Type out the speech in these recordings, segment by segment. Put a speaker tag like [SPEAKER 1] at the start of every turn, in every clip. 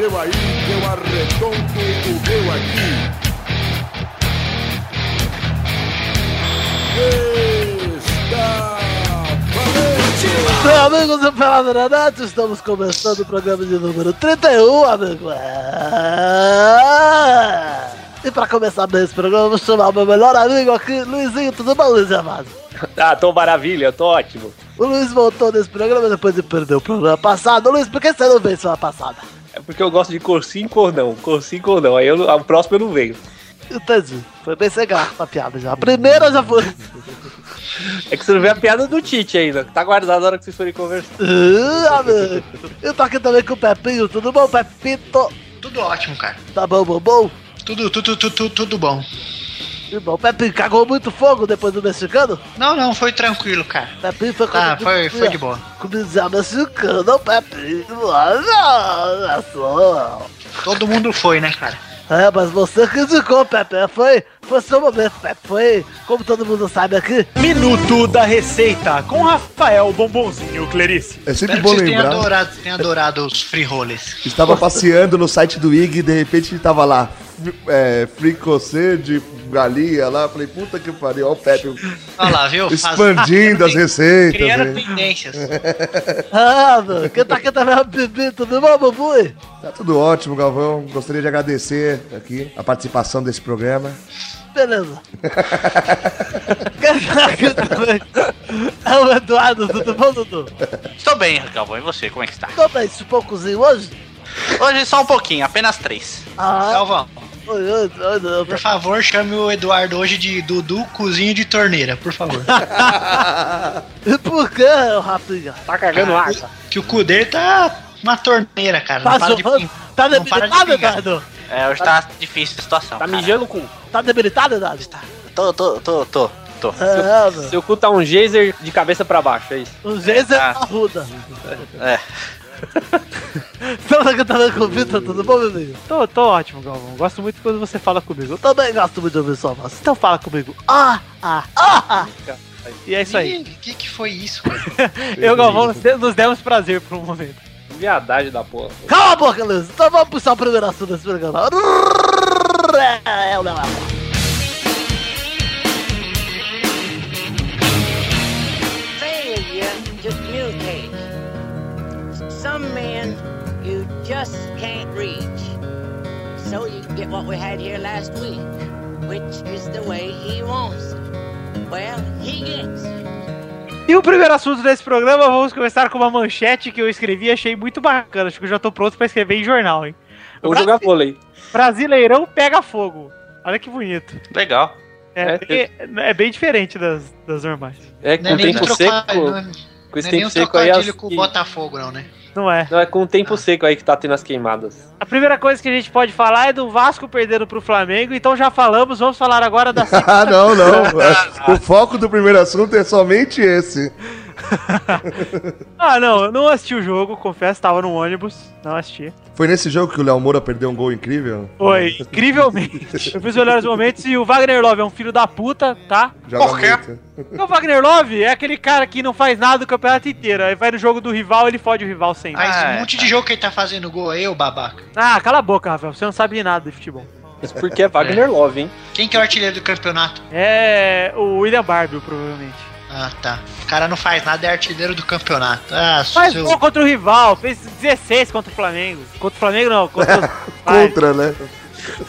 [SPEAKER 1] seu aí, que eu arredondo o meu aqui. Está valente!
[SPEAKER 2] Bem, amigos do Pelada na Net, estamos começando o programa de número 31, amigo. É. E pra começar bem esse programa, eu vou chamar o meu melhor amigo aqui, Luizinho. Tudo bom, Luiz Amado?
[SPEAKER 3] Ah, tô maravilha, tô ótimo.
[SPEAKER 2] O Luiz voltou nesse programa depois de perder o programa passado. Luiz, por que você não veio semana passada?
[SPEAKER 3] É porque eu gosto de cor sim, cor não. Cor sim, cor não. Aí eu, o próximo eu não venho.
[SPEAKER 2] Entendi. Foi bem sem graça a piada já. A primeira já foi.
[SPEAKER 3] É que você não vê a piada do Tite ainda. que Tá guardada na hora que vocês forem conversar.
[SPEAKER 2] Ah, amigo. Eu tô aqui também com o Pepinho. Tudo bom, Pepito?
[SPEAKER 4] Tudo ótimo, cara.
[SPEAKER 2] Tá bom, bom, bom?
[SPEAKER 4] Tudo, tudo, tudo, tudo, tudo bom.
[SPEAKER 2] Que bom. Pepinho cagou muito fogo depois do mexicano?
[SPEAKER 4] Não, não, foi tranquilo, cara.
[SPEAKER 2] Pepinho foi
[SPEAKER 4] Ah, foi, foi de boa.
[SPEAKER 2] Comida mexicana, Pepinho. Ah, só.
[SPEAKER 4] Todo mundo foi, né, cara?
[SPEAKER 2] É, mas você que indicou, Pepe. Foi, foi seu momento, Pepe. Foi, como todo mundo sabe aqui.
[SPEAKER 5] Minuto da Receita com Rafael Bombonzinho Clarice.
[SPEAKER 6] É sempre
[SPEAKER 4] Espero
[SPEAKER 6] bom
[SPEAKER 4] que
[SPEAKER 6] lembrar.
[SPEAKER 4] adorado, tenham adorado os free rollers.
[SPEAKER 6] Estava passeando no site do IG e de repente tava lá. É, fricocê de galinha lá. Falei, puta que pariu, ó o Pepe
[SPEAKER 4] Olha lá, viu?
[SPEAKER 6] Expandindo as receitas.
[SPEAKER 4] Criando
[SPEAKER 6] né?
[SPEAKER 4] tendências.
[SPEAKER 2] Ah, mano. Quem tá aqui também é o Bibi. Tudo bom, Bubui?
[SPEAKER 6] Tá tudo ótimo, Galvão. Gostaria de agradecer aqui a participação desse programa.
[SPEAKER 2] Beleza. Quem tá aqui também é o Eduardo. Tudo bom, Dudu?
[SPEAKER 7] Estou bem, Galvão. E você, como é que está?
[SPEAKER 2] Tô bem, chupou o cozinho hoje?
[SPEAKER 7] Hoje só um pouquinho, apenas três.
[SPEAKER 2] Ah,
[SPEAKER 4] Galvão, por favor, chame o Eduardo hoje de Dudu Cozinho de Torneira, por favor.
[SPEAKER 2] Por que, rapinha?
[SPEAKER 3] Tá cagando água.
[SPEAKER 4] que o cu dele tá uma torneira, cara. Não
[SPEAKER 2] Tá
[SPEAKER 4] para de
[SPEAKER 2] Tá
[SPEAKER 4] não para de
[SPEAKER 2] debilitado,
[SPEAKER 4] pingar.
[SPEAKER 2] Eduardo?
[SPEAKER 7] É, hoje tá difícil a situação.
[SPEAKER 3] Tá
[SPEAKER 7] cara.
[SPEAKER 3] mijando o cu.
[SPEAKER 2] Tá debilitado, Eduardo?
[SPEAKER 7] Tô, tô, tô, tô, tô.
[SPEAKER 2] É, mano.
[SPEAKER 3] Seu cu tá um geyser de cabeça pra baixo, é isso.
[SPEAKER 2] O Geiser é
[SPEAKER 7] Ah.
[SPEAKER 2] arruda.
[SPEAKER 7] É.
[SPEAKER 2] Com o Vitor, tudo bom, meu amigo?
[SPEAKER 5] Tô, tô ótimo, Galvão. Gosto muito quando você fala comigo.
[SPEAKER 2] Eu também gosto muito de ouvir sua voz. Então fala comigo. Ah, ah, ah, ah.
[SPEAKER 5] E é isso aí.
[SPEAKER 4] O que, que foi isso, cara?
[SPEAKER 5] Eu e Galvão nos de- nos demos prazer por um momento.
[SPEAKER 3] Viadagem da porra.
[SPEAKER 2] Cala a boca, Luiz. Então vamos puxar o primeiro assunto desse programa. É, o meu
[SPEAKER 8] just can't reach. So you get what we had here last week, which is the way he wants it. Well, he gets it.
[SPEAKER 5] E o primeiro assunto desse programa, vamos começar com uma manchete que eu escrevi e achei muito bacana. Acho que eu já tô pronto pra escrever em jornal, hein?
[SPEAKER 3] Vou jogar vôlei.
[SPEAKER 5] Brasileirão pega fogo. Olha que bonito.
[SPEAKER 7] Legal.
[SPEAKER 5] É,
[SPEAKER 3] É,
[SPEAKER 5] bem, é bem diferente das, das normais.
[SPEAKER 3] É, com
[SPEAKER 4] Não é
[SPEAKER 3] o tempo seco.
[SPEAKER 4] não é-
[SPEAKER 3] Com esse
[SPEAKER 4] não é nem
[SPEAKER 3] tempo
[SPEAKER 4] um
[SPEAKER 3] seco aí.
[SPEAKER 4] trocadilho
[SPEAKER 3] As...
[SPEAKER 4] com o Botafogo, não, né?
[SPEAKER 5] Não é?
[SPEAKER 3] Não, é com o tempo seco aí que tá tendo as queimadas.
[SPEAKER 5] A primeira coisa que a gente pode falar é do Vasco perdendo pro Flamengo, então já falamos, vamos falar agora da
[SPEAKER 6] ah, não, não. o foco do primeiro assunto é somente esse.
[SPEAKER 5] Ah, não, eu não assisti o jogo, confesso, tava no ônibus, não assisti.
[SPEAKER 6] Foi nesse jogo que o Léo Moura perdeu um gol incrível?
[SPEAKER 5] Foi, incrivelmente. Eu fiz os melhores momentos e o Wagner Love é um filho da puta, tá?
[SPEAKER 6] Joga
[SPEAKER 7] Por quê?
[SPEAKER 5] Porque o Wagner Love é aquele cara que não faz nada o campeonato inteiro. Aí vai no jogo do rival, ele fode o rival sempre.
[SPEAKER 4] Mas
[SPEAKER 7] Ah,
[SPEAKER 4] um
[SPEAKER 7] é,
[SPEAKER 4] monte de jogo que ele tá fazendo gol aí, ô babaca.
[SPEAKER 5] Ah, cala a boca, Rafael, você não sabe de nada de futebol.
[SPEAKER 3] Isso porque é Wagner Love, hein?
[SPEAKER 4] Quem que é o artilheiro do campeonato?
[SPEAKER 5] É o William Barbie, provavelmente.
[SPEAKER 4] Ah, tá. O cara não faz nada, é artilheiro do campeonato. Ah,
[SPEAKER 5] Faz
[SPEAKER 4] seu...
[SPEAKER 5] gol contra o rival, fez 16 contra o Flamengo. Contra o Flamengo não, contra. Vai.
[SPEAKER 6] Contra, né?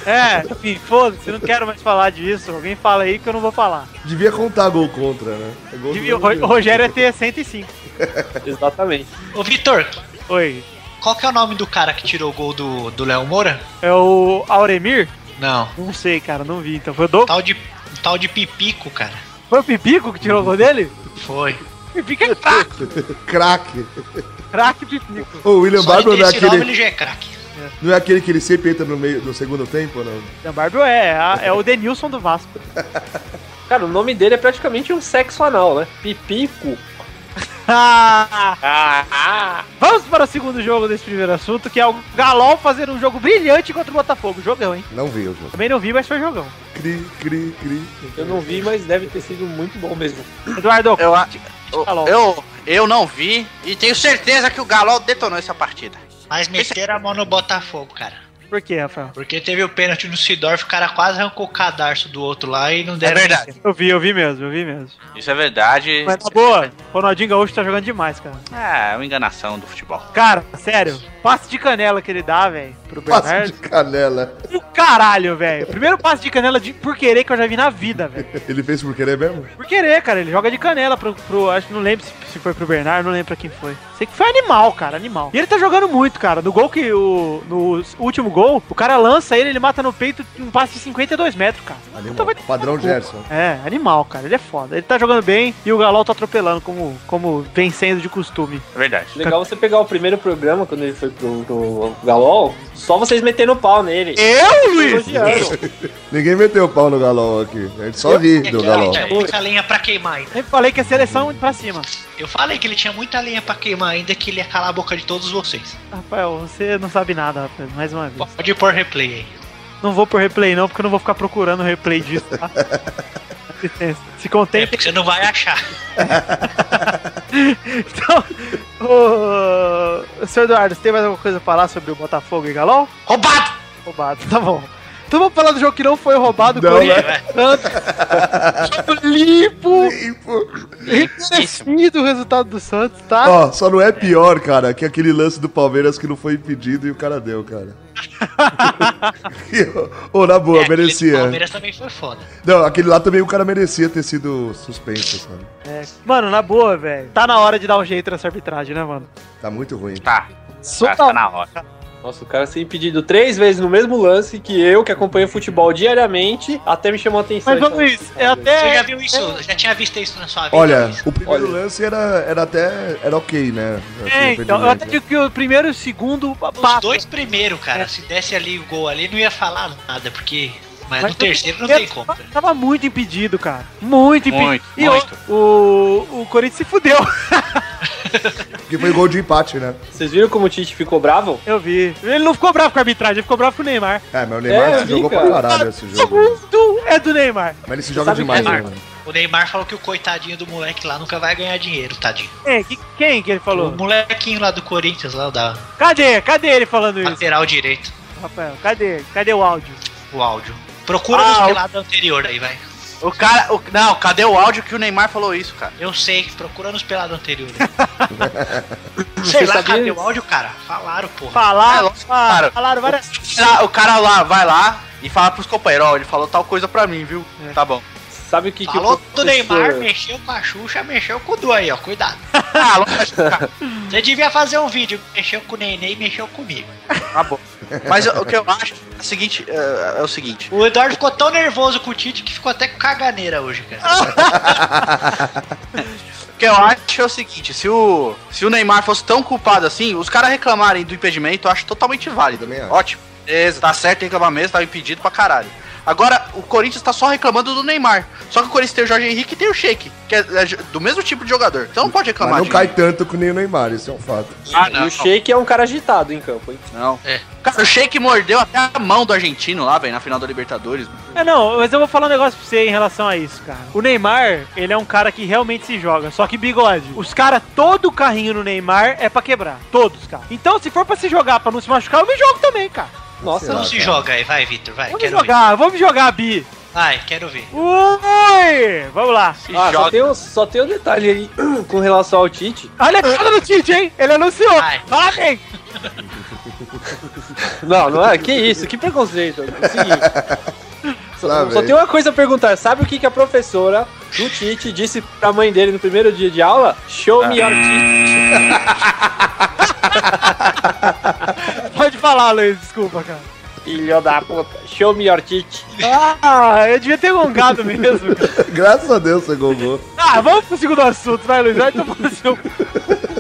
[SPEAKER 5] É, enfim, foda-se, não quero mais falar disso. Alguém fala aí que eu não vou falar.
[SPEAKER 6] Devia contar gol contra, né? É gol
[SPEAKER 5] Devia- O o. Rogério ia ter 105.
[SPEAKER 3] Exatamente.
[SPEAKER 4] Ô, Vitor,
[SPEAKER 5] Oi.
[SPEAKER 4] qual que é o nome do cara que tirou o gol do do Léo Moura?
[SPEAKER 5] É o Auremir?
[SPEAKER 4] Não.
[SPEAKER 5] Não sei, cara, não vi. Então foi o do...
[SPEAKER 4] Tal de, um tal de Pipico, cara.
[SPEAKER 5] Foi o Pipico que tirou o gol dele?
[SPEAKER 4] Foi.
[SPEAKER 5] Pipico é craque,
[SPEAKER 6] Craque.
[SPEAKER 5] craque Pipico.
[SPEAKER 6] O William Barber não é,
[SPEAKER 4] esse nome ele
[SPEAKER 6] aquele,
[SPEAKER 4] já é craque.
[SPEAKER 6] não é aquele que ele sempre entra no meio do segundo tempo, não?
[SPEAKER 5] William Barbie é, é, é o Denilson do Vasco.
[SPEAKER 3] Cara, o nome dele é praticamente um sexo anal, né? Pipico.
[SPEAKER 5] Vamos para o segundo jogo desse primeiro assunto, que é o Galol fazendo um jogo brilhante contra o Botafogo. Jogão, hein?
[SPEAKER 6] Não vi o jogo.
[SPEAKER 5] Também não vi, mas foi jogão.
[SPEAKER 6] Cri, cri, cri.
[SPEAKER 3] eu não vi, mas deve ter sido muito bom mesmo.
[SPEAKER 5] Eduardo,
[SPEAKER 7] Eu, eu, eu, eu não vi e tenho certeza que o Galol detonou essa partida.
[SPEAKER 4] Mas meteram a mão no Botafogo, cara.
[SPEAKER 5] Por quê, Rafael?
[SPEAKER 4] Porque teve o pênalti no Sidorf, o cara quase arrancou o cadarço do outro lá e não deram.
[SPEAKER 7] É verdade.
[SPEAKER 5] Eu vi, eu vi mesmo, eu vi mesmo.
[SPEAKER 7] Isso é verdade.
[SPEAKER 5] Mas na boa, Ronaldinho Gaúcho tá jogando demais, cara.
[SPEAKER 7] É, uma enganação do futebol.
[SPEAKER 5] Cara, sério, passe de canela que ele dá, velho, pro Bernardo.
[SPEAKER 6] de canela.
[SPEAKER 5] Do caralho, velho. Primeiro passe de canela de por querer que eu já vi na vida, velho.
[SPEAKER 6] Ele fez por querer mesmo?
[SPEAKER 5] Por querer, cara. Ele joga de canela pro. pro acho que não lembro se, se foi pro Bernardo, não lembro pra quem foi. Sei que foi animal, cara, animal. E ele tá jogando muito, cara. No gol que. O, no último gol, o cara lança ele, ele mata no peito um passe de 52 metros, cara.
[SPEAKER 6] Animal.
[SPEAKER 5] Então vai-
[SPEAKER 6] Padrão Gerson.
[SPEAKER 5] É, animal, cara. Ele é foda. Ele tá jogando bem e o Galol tá atropelando como, como vencendo de costume.
[SPEAKER 7] É verdade.
[SPEAKER 3] Legal você pegar o primeiro programa, quando ele foi pro, pro Galol, só vocês metendo o pau nele.
[SPEAKER 5] Eu, Luiz?
[SPEAKER 6] Ninguém meteu o pau no galão aqui. A gente só ri do galão.
[SPEAKER 4] Tinha muita lenha pra queimar ainda.
[SPEAKER 5] Sempre falei que a seleção é pra cima.
[SPEAKER 4] Eu falei que ele tinha muita lenha pra queimar ainda, que ele ia calar a boca de todos vocês.
[SPEAKER 5] Rafael, você não sabe nada, Rafael, mais uma vez.
[SPEAKER 4] Pode pôr replay aí.
[SPEAKER 5] Não vou por replay não, porque eu não vou ficar procurando replay disso, tá? Se
[SPEAKER 4] É
[SPEAKER 5] contente.
[SPEAKER 4] porque você não vai achar.
[SPEAKER 5] Então, ô, senhor Eduardo, você tem mais alguma coisa pra falar sobre o Botafogo e Galol?
[SPEAKER 4] Roubado!
[SPEAKER 5] Roubado, tá bom. Então vamos falar do jogo que não foi roubado,
[SPEAKER 6] Não,
[SPEAKER 5] Corinthians.
[SPEAKER 6] né?
[SPEAKER 5] Santos. Jogo limpo, merecido o resultado do Santos, tá?
[SPEAKER 6] Ó, só não é pior, cara, que aquele lance do Palmeiras que não foi impedido e o cara deu, cara. Ô, na boa,
[SPEAKER 4] É,
[SPEAKER 6] merecia.
[SPEAKER 4] Palmeiras também foi foda.
[SPEAKER 6] Não, aquele lá também o cara merecia ter sido suspenso, sabe?
[SPEAKER 5] É. Mano, na boa, velho. Tá na hora de dar um jeito nessa arbitragem, né, mano?
[SPEAKER 6] Tá muito ruim.
[SPEAKER 7] Tá,
[SPEAKER 5] Só
[SPEAKER 7] tá, tá na hora.
[SPEAKER 3] Nossa, o cara ser impedido três vezes no mesmo lance que eu, que acompanho futebol diariamente, até me chamou a atenção.
[SPEAKER 5] Mas,
[SPEAKER 3] essa-
[SPEAKER 5] Luiz, é
[SPEAKER 4] Você
[SPEAKER 5] até.
[SPEAKER 4] já viu isso? Já tinha visto isso na sua vida?
[SPEAKER 6] Olha,
[SPEAKER 4] Luiz?
[SPEAKER 6] o primeiro
[SPEAKER 3] Olha.
[SPEAKER 6] lance era, era até. Era ok, né? Assim,
[SPEAKER 5] É, então, eu até digo que o primeiro e o segundo.
[SPEAKER 4] Os
[SPEAKER 5] passa.
[SPEAKER 4] dois primeiro, cara. Se desse ali o gol ali, não ia falar nada, porque. Mas,
[SPEAKER 5] Mas
[SPEAKER 4] no terceiro não tem como. né?
[SPEAKER 5] Tava muito impedido, cara. Muito impedido.
[SPEAKER 7] Muito,
[SPEAKER 5] e
[SPEAKER 7] muito.
[SPEAKER 5] O, o, o Corinthians se fudeu.
[SPEAKER 6] Que foi gol de empate, né?
[SPEAKER 3] Vocês viram como o Tite ficou bravo?
[SPEAKER 5] Eu vi. Ele não ficou bravo com a arbitragem, ele ficou bravo com o Neymar.
[SPEAKER 6] É, mas o Neymar
[SPEAKER 3] É,
[SPEAKER 6] se
[SPEAKER 3] vi,
[SPEAKER 6] jogou
[SPEAKER 3] cara.
[SPEAKER 6] pra caralho esse
[SPEAKER 5] O
[SPEAKER 6] jogo.
[SPEAKER 5] mundo é do Neymar.
[SPEAKER 6] Mas ele se joga
[SPEAKER 3] Sabe
[SPEAKER 6] demais,
[SPEAKER 3] é
[SPEAKER 6] né?
[SPEAKER 4] O Neymar falou que o coitadinho do moleque lá nunca vai ganhar dinheiro, tadinho.
[SPEAKER 5] Quem, que- quem que ele
[SPEAKER 4] O
[SPEAKER 5] falou?
[SPEAKER 4] molequinho lá do Corinthians, lá da
[SPEAKER 5] Cadê? Cadê ele falando isso,
[SPEAKER 4] lateral direito,
[SPEAKER 5] Rafael? Cadê? Cadê o áudio?
[SPEAKER 4] o áudio. Procura
[SPEAKER 7] Ah,
[SPEAKER 4] nos
[SPEAKER 7] o-
[SPEAKER 4] pelados anterior aí, vai.
[SPEAKER 7] O cara. O, não, cadê o áudio que o Neymar falou isso, cara?
[SPEAKER 4] Eu sei, procura nos pelados anteriores. Sei lá, cadê
[SPEAKER 3] isso?
[SPEAKER 4] o áudio, cara? Falaram, porra.
[SPEAKER 5] Falaram,
[SPEAKER 7] É,
[SPEAKER 5] falaram,
[SPEAKER 7] cara.
[SPEAKER 5] falaram várias
[SPEAKER 7] Ah, O cara lá vai lá e fala pros companheiros, ó, ele falou tal coisa pra mim, viu?
[SPEAKER 5] É.
[SPEAKER 7] Tá bom.
[SPEAKER 3] Sabe o que, que
[SPEAKER 4] Falou
[SPEAKER 3] o
[SPEAKER 4] do
[SPEAKER 3] professor-
[SPEAKER 4] Neymar, mexeu com a Xuxa, mexeu com o Du aí, ó. Cuidado. Você devia fazer um vídeo, mexeu com o Nenê e mexeu comigo.
[SPEAKER 7] Tá bom. Mas o que eu acho é o seguinte, é, é o seguinte.
[SPEAKER 4] O Eduardo ficou tão nervoso com o Tite que ficou até com caganeira hoje, cara.
[SPEAKER 7] O que eu acho é o seguinte, se o, se o Neymar fosse tão culpado assim, os caras reclamarem do impedimento, eu acho totalmente válido. Ótimo. Beleza, tá certo reclamar mesmo, tá impedido pra caralho. Agora, o Corinthians tá só reclamando do Neymar. Só que o Corinthians tem o Jorge Henrique e tem o Sheik, que é, é do mesmo tipo de jogador. Então não pode
[SPEAKER 6] Mas
[SPEAKER 7] reclamar
[SPEAKER 6] não
[SPEAKER 7] de
[SPEAKER 6] cai tanto nem o Neymar, isso é um fato.
[SPEAKER 7] Ah,
[SPEAKER 3] E o Sheik é um cara agitado em campo, hein?
[SPEAKER 7] Não.
[SPEAKER 4] É.
[SPEAKER 7] Cara, o Sheik mordeu até a mão do argentino lá, velho, na final da Libertadores.
[SPEAKER 5] É, não, mas eu vou falar um negócio pra você em relação a isso, cara. O Neymar, ele é um cara que realmente se joga, só que bigode. Os caras, todo o carrinho no Neymar é pra quebrar. Todos, cara. Então, se for pra se jogar pra não se machucar, eu me jogo também, cara.
[SPEAKER 3] Nossa,
[SPEAKER 6] Sei lá,
[SPEAKER 4] Não se
[SPEAKER 6] cara.
[SPEAKER 4] joga aí, vai, Vitor, vai.
[SPEAKER 5] Vamos
[SPEAKER 4] Quero
[SPEAKER 5] jogar, vamos jogar, Bi.
[SPEAKER 4] Vai, quero ver.
[SPEAKER 5] Ui! Vamos lá.
[SPEAKER 3] Ah, só tem, um, só tem um detalhe aí com relação ao Tite.
[SPEAKER 5] Olha a cara do Tite, hein? Ele anunciou.
[SPEAKER 4] Vai.
[SPEAKER 3] Não, não é? Que isso? Que preconceito. É o seguinte. Só, só tem uma coisa a perguntar. Sabe o que, que a professora do Tite disse pra mãe dele no primeiro dia de aula? Show me your Tite.
[SPEAKER 5] Pode falar, Luiz, desculpa, cara.
[SPEAKER 3] Filho da puta. Show me your Tite.
[SPEAKER 5] Ah, eu devia ter gongado mesmo.
[SPEAKER 6] Graças a Deus você gongou.
[SPEAKER 5] Ah, vamos pro segundo assunto, vai, Luiz. Vai tomar seu...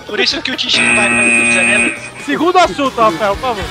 [SPEAKER 4] Por isso que o Tite não vai né, Luiz?
[SPEAKER 5] Segundo assunto, Rafael, por favor.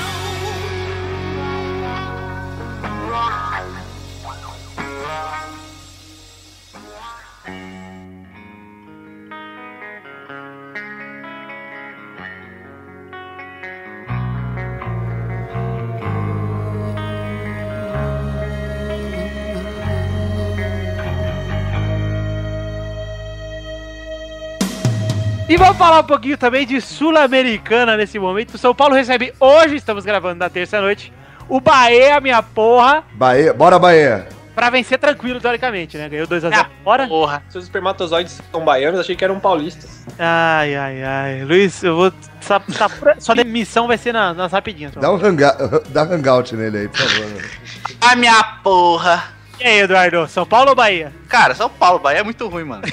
[SPEAKER 5] E vamos falar um pouquinho também de Sul-Americana nesse momento. O São Paulo recebe hoje, estamos gravando na terça-noite, o Bahia, minha porra,
[SPEAKER 6] Bahia, bora Bahia.
[SPEAKER 5] pra vencer tranquilo, teoricamente, né? Ganhou 2x0
[SPEAKER 3] Ah,
[SPEAKER 5] fora.
[SPEAKER 3] Porra. Se os espermatozoides são baianos, achei que eram paulistas.
[SPEAKER 5] Ai, ai, ai. Luiz, eu vou. Sua, sua- sua demissão vai ser na- nas rapidinhas.
[SPEAKER 6] Dá um hanga, dá hangout nele aí, por favor.
[SPEAKER 7] A minha porra.
[SPEAKER 5] E aí, Eduardo? São Paulo ou Bahia?
[SPEAKER 7] Cara, São Paulo, Bahia é muito ruim, mano.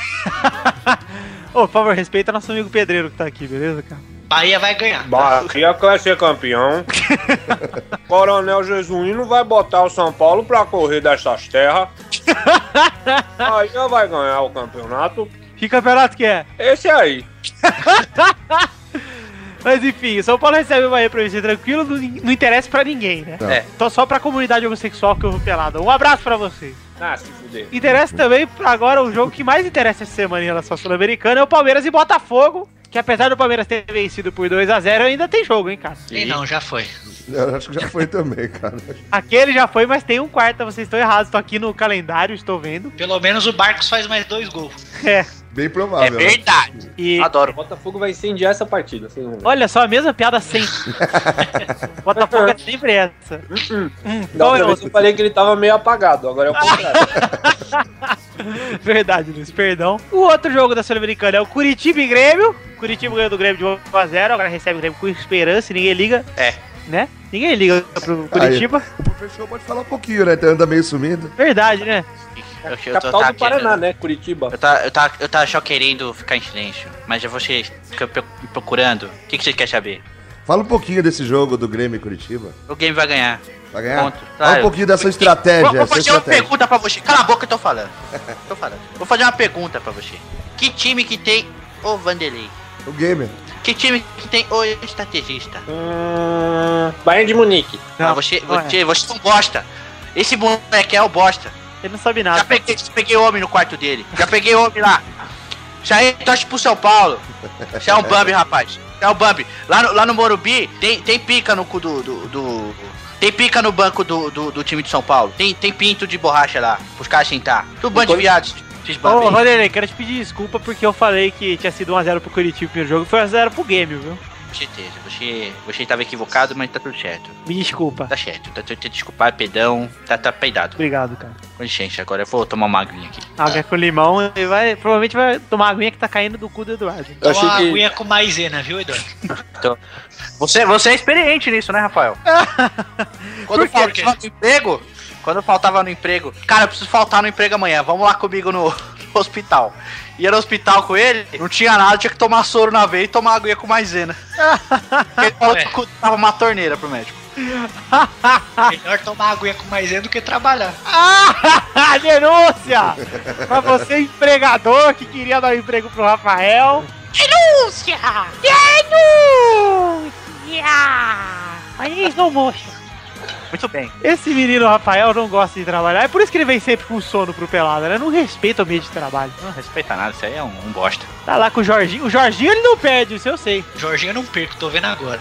[SPEAKER 5] Ô, por favor, respeita nosso amigo pedreiro que tá aqui, beleza, cara?
[SPEAKER 4] Bahia vai ganhar.
[SPEAKER 3] Bahia quer ser campeão. Coronel Jesuíno vai botar o São Paulo pra correr dessas terras. Bahia vai ganhar o campeonato.
[SPEAKER 5] Que campeonato que é?
[SPEAKER 3] Esse aí.
[SPEAKER 5] Mas enfim, o São Paulo recebe o Bahia pra vencer tranquilo, não, não interessa pra ninguém, né?
[SPEAKER 6] Não.
[SPEAKER 7] É.
[SPEAKER 5] Então só pra comunidade homossexual que eu vou pelada. Um abraço pra vocês.
[SPEAKER 3] Ah, se fuder.
[SPEAKER 5] Interessa também pra agora o jogo que mais interessa essa semana em relação à Sul-Americana é o Palmeiras e Botafogo. Que apesar do Palmeiras ter vencido por 2x0, ainda tem jogo, hein, cara?
[SPEAKER 4] E não, já foi.
[SPEAKER 6] Eu acho que já foi também, cara.
[SPEAKER 5] Aquele já foi, mas tem um quarto, vocês estão errados. Tô aqui no calendário, estou vendo.
[SPEAKER 4] Pelo menos o Barcos faz mais dois gols.
[SPEAKER 5] É.
[SPEAKER 6] Bem
[SPEAKER 7] É
[SPEAKER 6] provável. né?
[SPEAKER 7] verdade.
[SPEAKER 5] E
[SPEAKER 7] Adoro.
[SPEAKER 3] O Botafogo vai incendiar essa partida, ver.
[SPEAKER 5] olha só, a mesma piada sempre. Botafogo é sempre essa. Hum,
[SPEAKER 3] Da
[SPEAKER 5] qual é
[SPEAKER 3] outra
[SPEAKER 5] o
[SPEAKER 3] vez eu falei que ele tava meio apagado, agora é o contrário.
[SPEAKER 5] Verdade, Luiz, perdão. O outro jogo da Sul-Americana é o Curitiba e Grêmio. Curitiba ganhou do Grêmio de 1x0, agora recebe o Grêmio com esperança e ninguém liga.
[SPEAKER 7] É.
[SPEAKER 5] Né? Ninguém liga pro Curitiba.
[SPEAKER 6] O professor pode falar um pouquinho, né? Anda meio sumido.
[SPEAKER 5] Verdade, né?
[SPEAKER 4] É
[SPEAKER 7] Eu, eu tô,
[SPEAKER 3] Capital
[SPEAKER 7] tá
[SPEAKER 3] do Paraná, né? Curitiba.
[SPEAKER 7] Eu tava, eu, tava, eu tava só querendo ficar em silêncio. Mas já você fica pro- me procurando. O que, que você quer saber?
[SPEAKER 6] Fala um pouquinho desse jogo do Grêmio e Curitiba.
[SPEAKER 7] O game vai ganhar.
[SPEAKER 6] Vai ganhar?
[SPEAKER 7] Ponto.
[SPEAKER 6] Fala
[SPEAKER 7] Claro.
[SPEAKER 6] um pouquinho dessa estratégia.
[SPEAKER 7] Vou, vou fazer uma
[SPEAKER 6] estratégia.
[SPEAKER 7] pergunta pra você. Cala a boca que eu tô falando. tô falando. Vou fazer uma pergunta pra você. Que time que tem o Vanderlei?
[SPEAKER 6] O Gamer.
[SPEAKER 7] Que time que tem o estrategista?
[SPEAKER 3] Hum, Bayern de Munique.
[SPEAKER 7] Ah, você,
[SPEAKER 5] não é.
[SPEAKER 7] você, você não bosta. Esse moleque é o bosta.
[SPEAKER 5] Ele não sabe
[SPEAKER 7] Já
[SPEAKER 5] nada.
[SPEAKER 7] peguei, já peguei homem no quarto dele. Já peguei homem lá. Aí torce pro São Paulo. Isso é um Bambi, rapaz. Isso é um Bambi. Lá no, lá no Morumbi, tem, tem pica no cu do. do, do- tem pica no banco do, do, do time de São Paulo. Tem, tem pinto de borracha lá, pros caras sentar. Tudo bando de viados,
[SPEAKER 5] Ô. Vanderlei, quero te pedir desculpa porque eu falei que tinha sido 1x0 pro Curitiba no primeiro jogo e foi 1x0 pro Grêmio, viu?
[SPEAKER 7] Com certeza, você, você tava equivocado, mas tá tudo certo.
[SPEAKER 5] Me desculpa.
[SPEAKER 7] Tá certo, tá tudo desculpar, perdão, tá, tá peidado.
[SPEAKER 5] Obrigado, cara.
[SPEAKER 7] Com licença, agora eu vou tomar uma aguinha aqui.
[SPEAKER 5] Água com limão e vai. Provavelmente vai tomar a aguinha que tá caindo do cu do Eduardo.
[SPEAKER 3] Eu
[SPEAKER 4] uma
[SPEAKER 3] que.
[SPEAKER 4] aguinha com maisena, viu, Eduardo?
[SPEAKER 7] Você, você é experiente nisso, né, Rafael? Quando
[SPEAKER 5] Por quê?
[SPEAKER 7] faltava no emprego, quando eu faltava no emprego, cara, eu preciso faltar no emprego amanhã, vamos lá comigo no hospital. Ia no hospital com ele, não tinha nada, tinha que tomar soro na veia e tomar aguinha com maisena. ele falou
[SPEAKER 4] Ué.
[SPEAKER 7] que tava uma torneira pro médico.
[SPEAKER 4] Melhor tomar aguinha com maisena do que trabalhar.
[SPEAKER 5] Ah, denúncia! pra você, empregador que queria dar um emprego pro Rafael. Denúncia! Denúncia! Aí, slow motion.
[SPEAKER 7] Muito bem.
[SPEAKER 5] Esse menino Rafael não gosta de trabalhar. É por isso que ele vem sempre com sono pro pelado, né? Não respeita o ambiente de trabalho.
[SPEAKER 7] Não respeita nada, isso aí é um, um bosta.
[SPEAKER 5] Tá lá com o Jorginho. O Jorginho ele não perde, isso eu sei.
[SPEAKER 4] Jorginho eu não perco, tô vendo agora.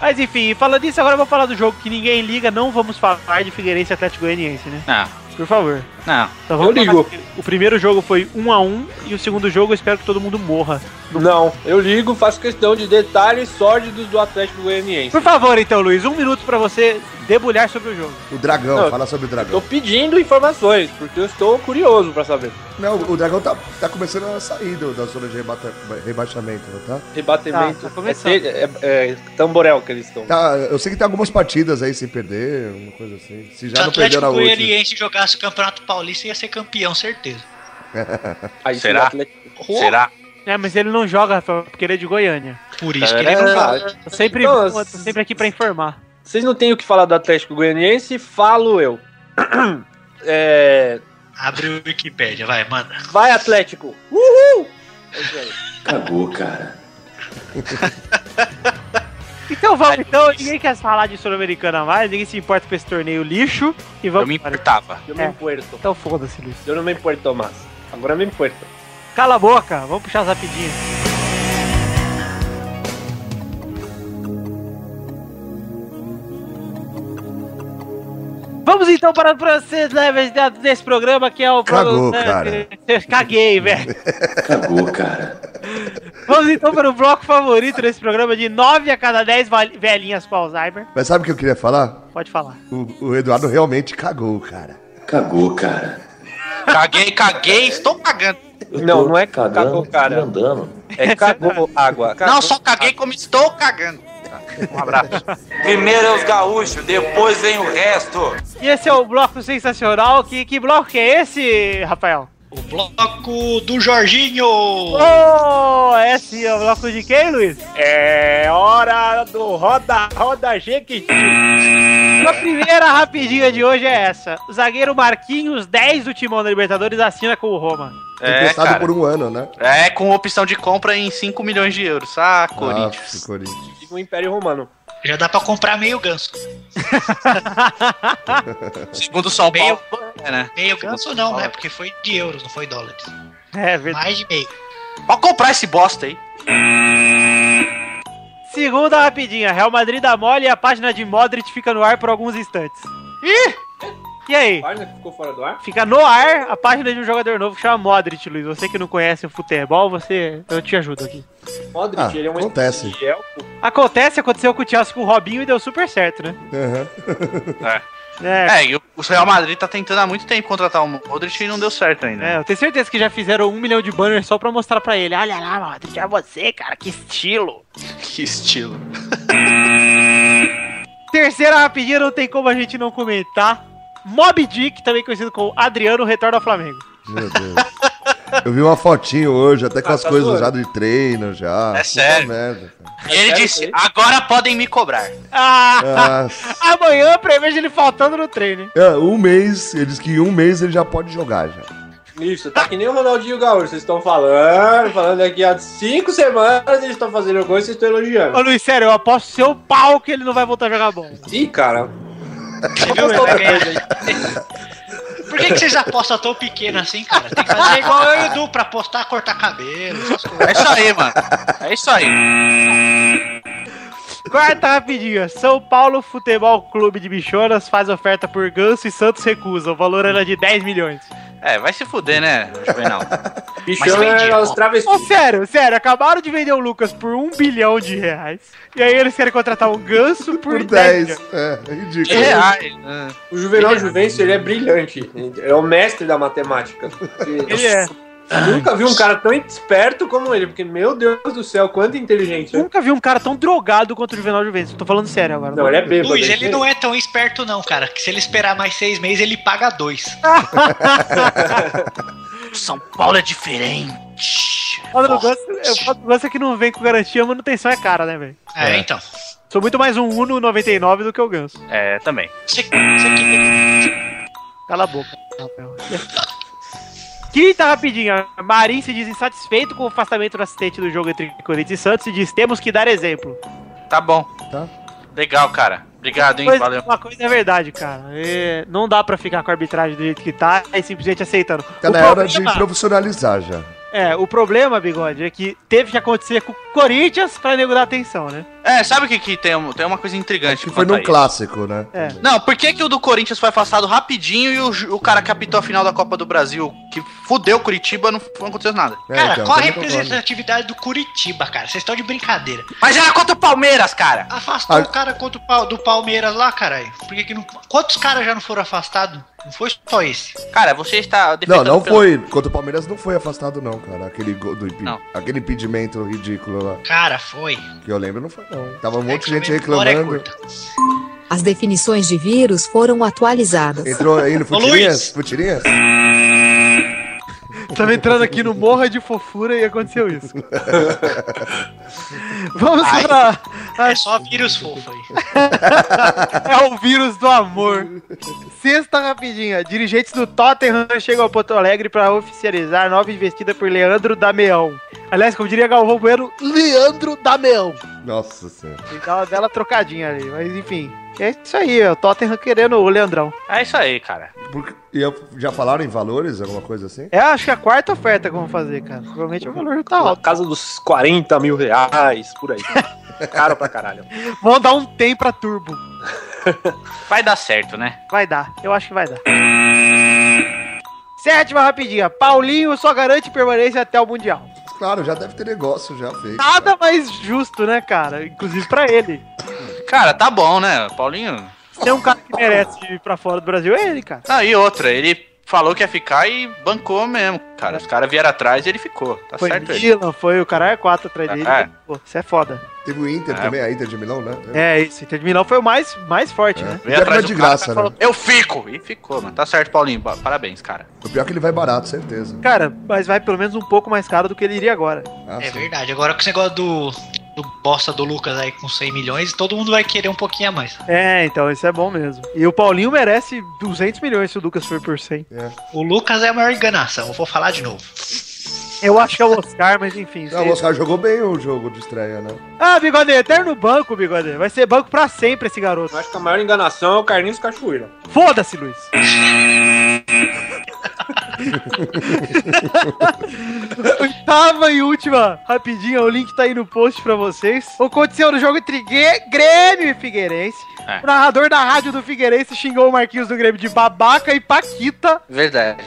[SPEAKER 5] Mas enfim, falando disso, agora eu vou falar do jogo que ninguém liga. Não vamos falar de Figueirense Atlético Goianiense, né?
[SPEAKER 7] Não,
[SPEAKER 5] Por favor.
[SPEAKER 7] Não.
[SPEAKER 5] Então vamos
[SPEAKER 3] Eu ligo.
[SPEAKER 5] O primeiro jogo foi 1 a 1 e o segundo jogo eu espero que todo mundo morra.
[SPEAKER 3] Não, eu ligo, faço questão de detalhes sórdidos do Atlético Goianiense.
[SPEAKER 5] Por favor, então, Luiz, um minuto pra você debulhar sobre o jogo.
[SPEAKER 6] O Dragão,
[SPEAKER 3] Não,
[SPEAKER 6] fala sobre o
[SPEAKER 3] Tô
[SPEAKER 6] Dragão.
[SPEAKER 3] pedindo informações, porque eu estou curioso pra saber.
[SPEAKER 6] Não, o Dragão tá, tá começando a sair do- da zona de rebata- rebaixamento, não tá?
[SPEAKER 3] Rebatimento.
[SPEAKER 5] Tá, tá começando.
[SPEAKER 3] é, é, é tamborel que eles estão.
[SPEAKER 6] tá? Eu sei que tem algumas partidas aí sem perder, uma coisa assim. Se
[SPEAKER 4] Se
[SPEAKER 6] já
[SPEAKER 4] o
[SPEAKER 6] não perdeu
[SPEAKER 4] Atlético
[SPEAKER 6] na última.
[SPEAKER 4] Goianiense jogasse o Campeonato Paulista, ia ser campeão, certeza.
[SPEAKER 3] Aí
[SPEAKER 7] Será? Será?
[SPEAKER 5] É, mas ele não joga, Rafael, porque ele é de Goiânia.
[SPEAKER 4] Por isso que ele não joga.
[SPEAKER 5] Tô sempre,
[SPEAKER 3] Então,
[SPEAKER 5] tô sempre aqui pra informar.
[SPEAKER 3] Vocês não têm o que falar do Atlético Goianiense, falo eu. É,
[SPEAKER 4] Abre o Wikipédia, vai, manda.
[SPEAKER 3] vai Atlético! Uhul! É.
[SPEAKER 1] Cagou, cara.
[SPEAKER 5] Então vamos, então, ninguém quer falar de Sul-Americana mais, ninguém se importa com esse torneio lixo. E
[SPEAKER 7] Eu
[SPEAKER 5] vamos
[SPEAKER 7] me
[SPEAKER 5] embora.
[SPEAKER 7] importava.
[SPEAKER 3] Eu
[SPEAKER 5] É.
[SPEAKER 3] me importo.
[SPEAKER 5] Então foda-se, Luiz.
[SPEAKER 3] Eu não me importo mais. Agora me importo.
[SPEAKER 5] Cala a boca, vamos puxar as rapidinhas. Vamos então para o processo leves desse programa que é o
[SPEAKER 6] Cagou,
[SPEAKER 5] programa-
[SPEAKER 6] cara.
[SPEAKER 5] Caguei, velho.
[SPEAKER 1] Cagou, cara.
[SPEAKER 5] Vamos então para o bloco favorito desse programa de 9 a cada 10 val- velhinhas com Alzheimer.
[SPEAKER 6] Mas sabe o que eu queria falar?
[SPEAKER 5] Pode falar.
[SPEAKER 6] O, o Eduardo realmente cagou, cara.
[SPEAKER 9] Cagou, cara.
[SPEAKER 7] Caguei, caguei, estou cagando.
[SPEAKER 3] Não, não é cagou,
[SPEAKER 9] Cagando,
[SPEAKER 3] cara.
[SPEAKER 9] andando.
[SPEAKER 3] É cagou água.
[SPEAKER 7] Não, só caguei como estou cagando. Um abraço.
[SPEAKER 10] Primeiro é os gaúchos, depois vem o resto.
[SPEAKER 5] E esse é o bloco sensacional. Que, que bloco que é esse, Rafael?
[SPEAKER 4] O bloco do Jorginho!
[SPEAKER 5] Oh, esse é o bloco de quem, Luiz?
[SPEAKER 3] É hora do Roda Roda Jequiti.
[SPEAKER 5] A primeira rapidinha de hoje é essa. O zagueiro Marquinhos, 10 do Timão da Libertadores, assina com o Roma.
[SPEAKER 7] É,
[SPEAKER 6] Emprestado
[SPEAKER 7] cara.
[SPEAKER 6] por um ano, né?
[SPEAKER 7] É, com opção de compra em 5 milhões de euros. Ah,
[SPEAKER 6] Ah,
[SPEAKER 7] Corinthians.
[SPEAKER 6] Corinthians.
[SPEAKER 3] O Império Romano.
[SPEAKER 4] Já dá pra comprar meio ganso.
[SPEAKER 7] Segundo São
[SPEAKER 4] Meio-
[SPEAKER 7] Paulo, é, né?
[SPEAKER 4] Meio ganso não, né? Porque foi de euros, não foi dólares.
[SPEAKER 5] É verdade.
[SPEAKER 4] Mais de meio.
[SPEAKER 7] Pode comprar esse bosta aí.
[SPEAKER 5] Segunda rapidinha. Real Madrid dá mole e a página de Modric fica no ar por alguns instantes. Ih! E aí?
[SPEAKER 3] Página que ficou fora do ar?
[SPEAKER 5] Fica no ar a página de um jogador novo que chama Modric, Luiz. Você que não conhece o futebol, você. Eu te ajudo aqui.
[SPEAKER 3] Modric,
[SPEAKER 6] Ah,
[SPEAKER 3] ele é um
[SPEAKER 6] acontece.
[SPEAKER 5] Acontece, aconteceu com o Chelsea com o Robinho e deu super certo, né?
[SPEAKER 6] Aham.
[SPEAKER 5] É.
[SPEAKER 7] É, e o o Real Madrid tá tentando há muito tempo contratar o Modric e não deu certo ainda.
[SPEAKER 5] É, eu tenho certeza que já fizeram um milhão de banners só pra mostrar pra ele. Olha lá, Modric, é você, cara, que estilo.
[SPEAKER 7] Que estilo.
[SPEAKER 5] Terceira rapidinha, não tem como a gente não comentar. Mob Dick, também conhecido como Adriano, retorna ao Flamengo.
[SPEAKER 6] Meu Deus. Eu vi uma fotinho hoje, até com
[SPEAKER 3] Ah,
[SPEAKER 6] as
[SPEAKER 3] tá
[SPEAKER 6] coisas
[SPEAKER 3] zoando.
[SPEAKER 6] já de treino, já.
[SPEAKER 7] É sério?
[SPEAKER 6] merda.
[SPEAKER 7] E ele
[SPEAKER 3] sério
[SPEAKER 7] disse:
[SPEAKER 3] isso
[SPEAKER 7] agora podem me cobrar.
[SPEAKER 5] Ah!
[SPEAKER 6] Nossa.
[SPEAKER 5] Amanhã prevejo ele faltando no treino.
[SPEAKER 6] É, um mês, ele disse que em um mês ele já pode jogar já.
[SPEAKER 3] Isso, tá que nem o Ronaldinho Gaúcho. Vocês estão falando, falando aqui há cinco semanas eles estão fazendo coisa e vocês estão elogiando.
[SPEAKER 5] Ô Luiz, sério, eu aposto seu pau que ele não vai voltar a jogar bola.
[SPEAKER 3] Ih, cara.
[SPEAKER 4] Você viu? Por que, que vocês apostam tão pequeno assim, cara? Tem que fazer igual eu e o Edu pra apostar, cortar cabelo, essas coisas.
[SPEAKER 7] É isso aí, mano. É isso aí.
[SPEAKER 5] Quarta rapidinha. São Paulo Futebol Clube de Bichonas faz oferta por Ganso e Santos recusa. O valor era de 10 milhões.
[SPEAKER 7] É, vai se fuder, né, Juvenal?
[SPEAKER 3] Bichão é os travestis.
[SPEAKER 5] Ô, sério, sério, acabaram de vender o Lucas por um bilhão de reais. E aí eles querem contratar um ganso por,
[SPEAKER 6] Por
[SPEAKER 5] 10.
[SPEAKER 6] 10.
[SPEAKER 5] milhões.
[SPEAKER 6] É, é ridículo.
[SPEAKER 7] É reais. né?
[SPEAKER 3] O Juvenal Juvencio, ele é brilhante. É o mestre da matemática.
[SPEAKER 5] Ele é.
[SPEAKER 3] Nunca vi um cara tão esperto como ele, porque, meu Deus do céu, quanta inteligência.
[SPEAKER 5] Nunca vi um cara tão drogado quanto o Juvenal Juventus. Tô falando sério agora.
[SPEAKER 3] Não, ele é bêbado.
[SPEAKER 4] Luiz, ele não é tão esperto não, cara. Que se ele esperar mais seis meses, ele paga dois.
[SPEAKER 7] São Paulo é diferente.
[SPEAKER 5] Do Ganso, Ganso é que não vem com garantia, a manutenção é cara, né, velho?
[SPEAKER 4] É, então.
[SPEAKER 5] Sou muito mais um Uno 99 do que o Ganso.
[SPEAKER 7] É, também.
[SPEAKER 4] Você, você que
[SPEAKER 5] Cala a boca. Rafael. Quinta rapidinha. Marim se diz insatisfeito com o afastamento do assistente do jogo entre Corinthians e Santos e diz temos que dar exemplo.
[SPEAKER 7] Tá bom.
[SPEAKER 6] Tá.
[SPEAKER 7] Legal, cara. Obrigado, hein?
[SPEAKER 5] Pois,
[SPEAKER 7] Valeu.
[SPEAKER 5] Uma coisa é verdade, cara. É, não dá pra ficar com a arbitragem do jeito que tá e simplesmente aceitando.
[SPEAKER 6] Tá
[SPEAKER 5] O
[SPEAKER 6] na hora de
[SPEAKER 5] problema-
[SPEAKER 6] profissionalizar já.
[SPEAKER 5] É, o problema, Bigode, é que teve que acontecer com o Corinthians pra nego dar atenção, né?
[SPEAKER 7] É, sabe o que, que tem, tem uma coisa intrigante
[SPEAKER 6] Que foi num
[SPEAKER 7] a isso?
[SPEAKER 6] clássico, né?
[SPEAKER 5] É.
[SPEAKER 7] Não, por que, que o do Corinthians foi afastado rapidinho e o, o cara que apitou a final da Copa do Brasil, que fudeu Curitiba, não, não aconteceu nada?
[SPEAKER 6] É,
[SPEAKER 4] Cara,
[SPEAKER 6] então,
[SPEAKER 4] qual a representatividade do Curitiba, cara? Vocês estão de brincadeira.
[SPEAKER 7] Mas era contra o Palmeiras, cara!
[SPEAKER 4] Afastou
[SPEAKER 6] Ah.
[SPEAKER 4] o cara contra o do Palmeiras lá, caralho. Por que que não... Quantos caras já não foram afastados? Não foi só esse.
[SPEAKER 7] Cara, você está
[SPEAKER 6] Não,
[SPEAKER 7] defendendo
[SPEAKER 6] não
[SPEAKER 7] pelo-
[SPEAKER 6] foi. Contra o Palmeiras não foi afastado, não, cara. Aquele gol do impi-
[SPEAKER 7] Não.
[SPEAKER 6] Aquele impedimento ridículo lá.
[SPEAKER 4] Cara, foi.
[SPEAKER 6] Que eu lembro, não foi, não. Tava um
[SPEAKER 4] É
[SPEAKER 6] monte de gente
[SPEAKER 4] é
[SPEAKER 6] reclamando.
[SPEAKER 11] As definições de vírus foram atualizadas.
[SPEAKER 6] Entrou aí no Futirinhas? Futirinhas?
[SPEAKER 5] Tava entrando aqui no Morra de Fofura e aconteceu isso. Vamos pra.
[SPEAKER 4] É só vírus fofo aí.
[SPEAKER 5] É o vírus do amor. Sexta rapidinha. Dirigentes do Tottenham chegam ao Porto Alegre para oficializar nova investida por Leandro Dameão. Aliás, como diria Galvão Bueno,
[SPEAKER 2] Leandro Dameão.
[SPEAKER 6] Nossa senhora.
[SPEAKER 5] ele dá uma bela trocadinha ali. Mas enfim, é isso aí, é o Tottenham querendo o Leandrão.
[SPEAKER 7] É isso aí, cara.
[SPEAKER 6] Por- E eu- já falaram em valores, alguma coisa assim?
[SPEAKER 5] É, acho que a quarta oferta que vão fazer, cara. Provavelmente o valor tá
[SPEAKER 3] Na
[SPEAKER 5] alto.
[SPEAKER 3] casa dos 40 mil reais, por aí. Caro pra caralho.
[SPEAKER 5] Vão dar um tem pra Turbo.
[SPEAKER 7] Vai dar certo, né?
[SPEAKER 5] Vai dar, eu acho que vai dar. Sétima rapidinha. Paulinho só garante permanência até o Mundial.
[SPEAKER 6] claro, já deve ter negócio já feito.
[SPEAKER 5] Nada mais justo, né, cara? Inclusive pra ele.
[SPEAKER 7] Cara, tá bom, né? Paulinho.
[SPEAKER 5] Se tem um cara que merece ir pra fora do Brasil, é ele, cara.
[SPEAKER 7] Ah, e outra, ele falou que ia ficar e bancou mesmo, cara. Os caras vieram atrás e ele ficou. Tá
[SPEAKER 5] Foi
[SPEAKER 7] certo ele.
[SPEAKER 5] Milan, foi o cara 4 atrás dele.
[SPEAKER 7] É.
[SPEAKER 5] Pô, isso é foda.
[SPEAKER 6] Teve o Inter
[SPEAKER 7] É.
[SPEAKER 6] também, a Inter de Milão, né?
[SPEAKER 5] É, isso. Inter de Milão foi o mais, mais forte, né?
[SPEAKER 6] Vai
[SPEAKER 7] do
[SPEAKER 6] de graça,
[SPEAKER 7] cara falou,
[SPEAKER 6] né?
[SPEAKER 7] Eu fico! E ficou, mano. Tá certo, Paulinho. Parabéns, cara.
[SPEAKER 6] O pior é que ele vai barato, certeza.
[SPEAKER 5] Cara, mas vai pelo menos um pouco mais caro do que ele iria agora.
[SPEAKER 6] Ah,
[SPEAKER 4] É
[SPEAKER 6] sim.
[SPEAKER 4] verdade. Agora com esse negócio do, do bosta do Lucas aí com 100 milhões, todo mundo vai querer um pouquinho a mais.
[SPEAKER 5] É, então isso é bom mesmo. E o Paulinho merece 200 milhões se o Lucas for por 100.
[SPEAKER 4] O Lucas é a maior enganação, eu vou falar de novo.
[SPEAKER 5] Eu acho que é o Oscar, mas enfim.
[SPEAKER 6] Ah, o Oscar jogou bem o jogo de estreia, né?
[SPEAKER 5] Ah, Bigode, eterno banco, Bigode. Vai ser banco pra sempre esse garoto.
[SPEAKER 3] Eu acho que a maior enganação é o Carlinhos Cachoeira.
[SPEAKER 5] Foda-se, Luiz. Oitava e última, rapidinho, o link tá aí no post pra vocês. Aconteceu no jogo entre Grêmio e Figueirense.
[SPEAKER 7] É.
[SPEAKER 5] O narrador da rádio do Figueirense xingou o Marquinhos do Grêmio de babaca e paquita.
[SPEAKER 7] Verdade.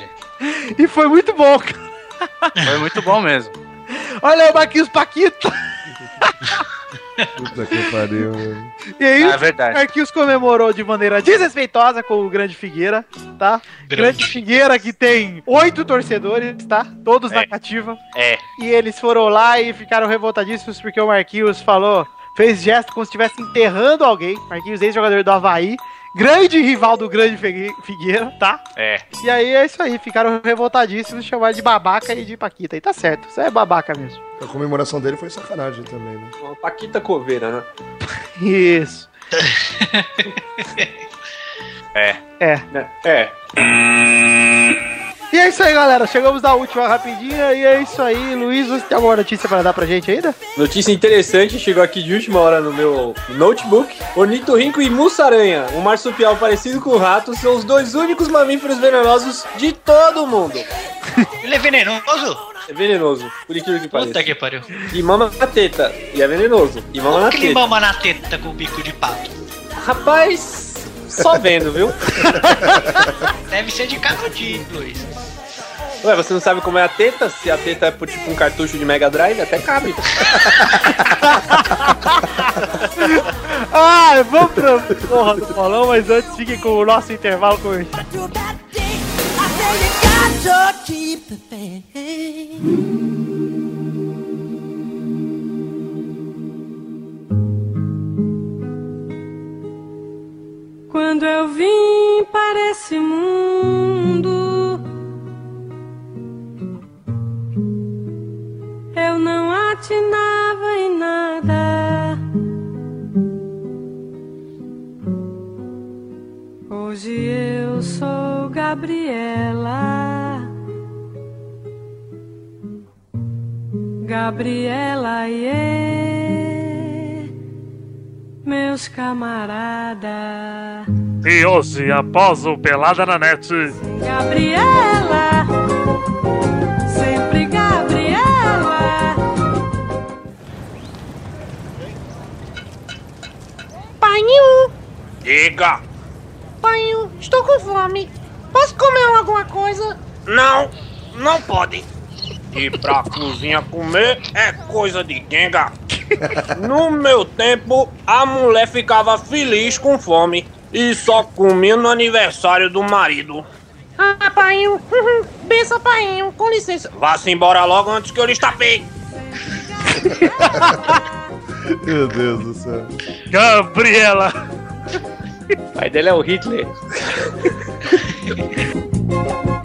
[SPEAKER 5] E foi muito bom, cara.
[SPEAKER 7] Foi muito bom mesmo.
[SPEAKER 5] Olha aí o Marquinhos Paquita.
[SPEAKER 6] Puta que pariu, mano.
[SPEAKER 5] E aí,
[SPEAKER 7] Ah, é verdade.
[SPEAKER 5] Marquinhos comemorou de maneira desrespeitosa com o Grande Figueira, tá? Grande, Figueira que tem oito torcedores, tá? Todos na
[SPEAKER 7] É.
[SPEAKER 5] cativa.
[SPEAKER 7] É.
[SPEAKER 5] E eles foram lá e ficaram revoltadíssimos porque o Marquinhos falou, fez gesto como se estivesse enterrando alguém. Marquinhos, ex-jogador do Havaí. Grande rival do Grande Figue- Figueira, tá?
[SPEAKER 7] É.
[SPEAKER 5] E aí é isso aí, ficaram revoltadíssimos, chamaram de babaca e de Paquita. E tá certo, isso é babaca mesmo.
[SPEAKER 6] A comemoração dele foi sacanagem também, né?
[SPEAKER 3] Uma Paquita Coveira, né?
[SPEAKER 5] Isso.
[SPEAKER 7] É.
[SPEAKER 5] É.
[SPEAKER 3] É.
[SPEAKER 5] E é isso aí, galera. Chegamos na última rapidinha. E é isso aí. Luiz, você tem alguma notícia pra dar pra gente ainda?
[SPEAKER 3] Notícia interessante, chegou aqui de última hora no meu notebook. Ornitorrinco e Mussaranha, um marsupial parecido com o rato, são os dois únicos mamíferos venenosos de todo o mundo.
[SPEAKER 4] Ele é venenoso?
[SPEAKER 3] É venenoso, por incrível que pareça.
[SPEAKER 4] Puta que pariu.
[SPEAKER 3] E mama na teta, e é venenoso. E mama na
[SPEAKER 4] Como que ele
[SPEAKER 3] teta.
[SPEAKER 4] mama na teta com o bico de pato?
[SPEAKER 3] Rapaz, só vendo, viu?
[SPEAKER 4] Deve ser de canudinho, Luiz.
[SPEAKER 3] Ué, você não sabe como é a teta? Se a teta é por, tipo um cartucho de Mega Drive, até cabe.
[SPEAKER 5] Ah, vamos pra porra do bolão, mas antes fiquem com o nosso intervalo comercial.
[SPEAKER 9] Quando eu vim para esse mundo, eu não atinava em nada. Hoje eu sou Gabriela. Gabriela, e meus camaradas.
[SPEAKER 12] E hoje, após o Pelada na Net,
[SPEAKER 9] Gabriela, sempre Gabriela.
[SPEAKER 13] Painho,
[SPEAKER 3] Diga!
[SPEAKER 13] painho, estou com fome. Posso comer alguma coisa?
[SPEAKER 3] Não, não pode. E pra cozinha comer é coisa de quenga. No meu tempo, a mulher ficava feliz com fome e só comia no aniversário do marido.
[SPEAKER 13] Ah, painho, benção, painho, com licença.
[SPEAKER 3] Vá-se embora logo antes que eu lhe estapei.
[SPEAKER 6] Meu Deus do céu.
[SPEAKER 12] Gabriela!
[SPEAKER 3] O pai dele é o Hitler.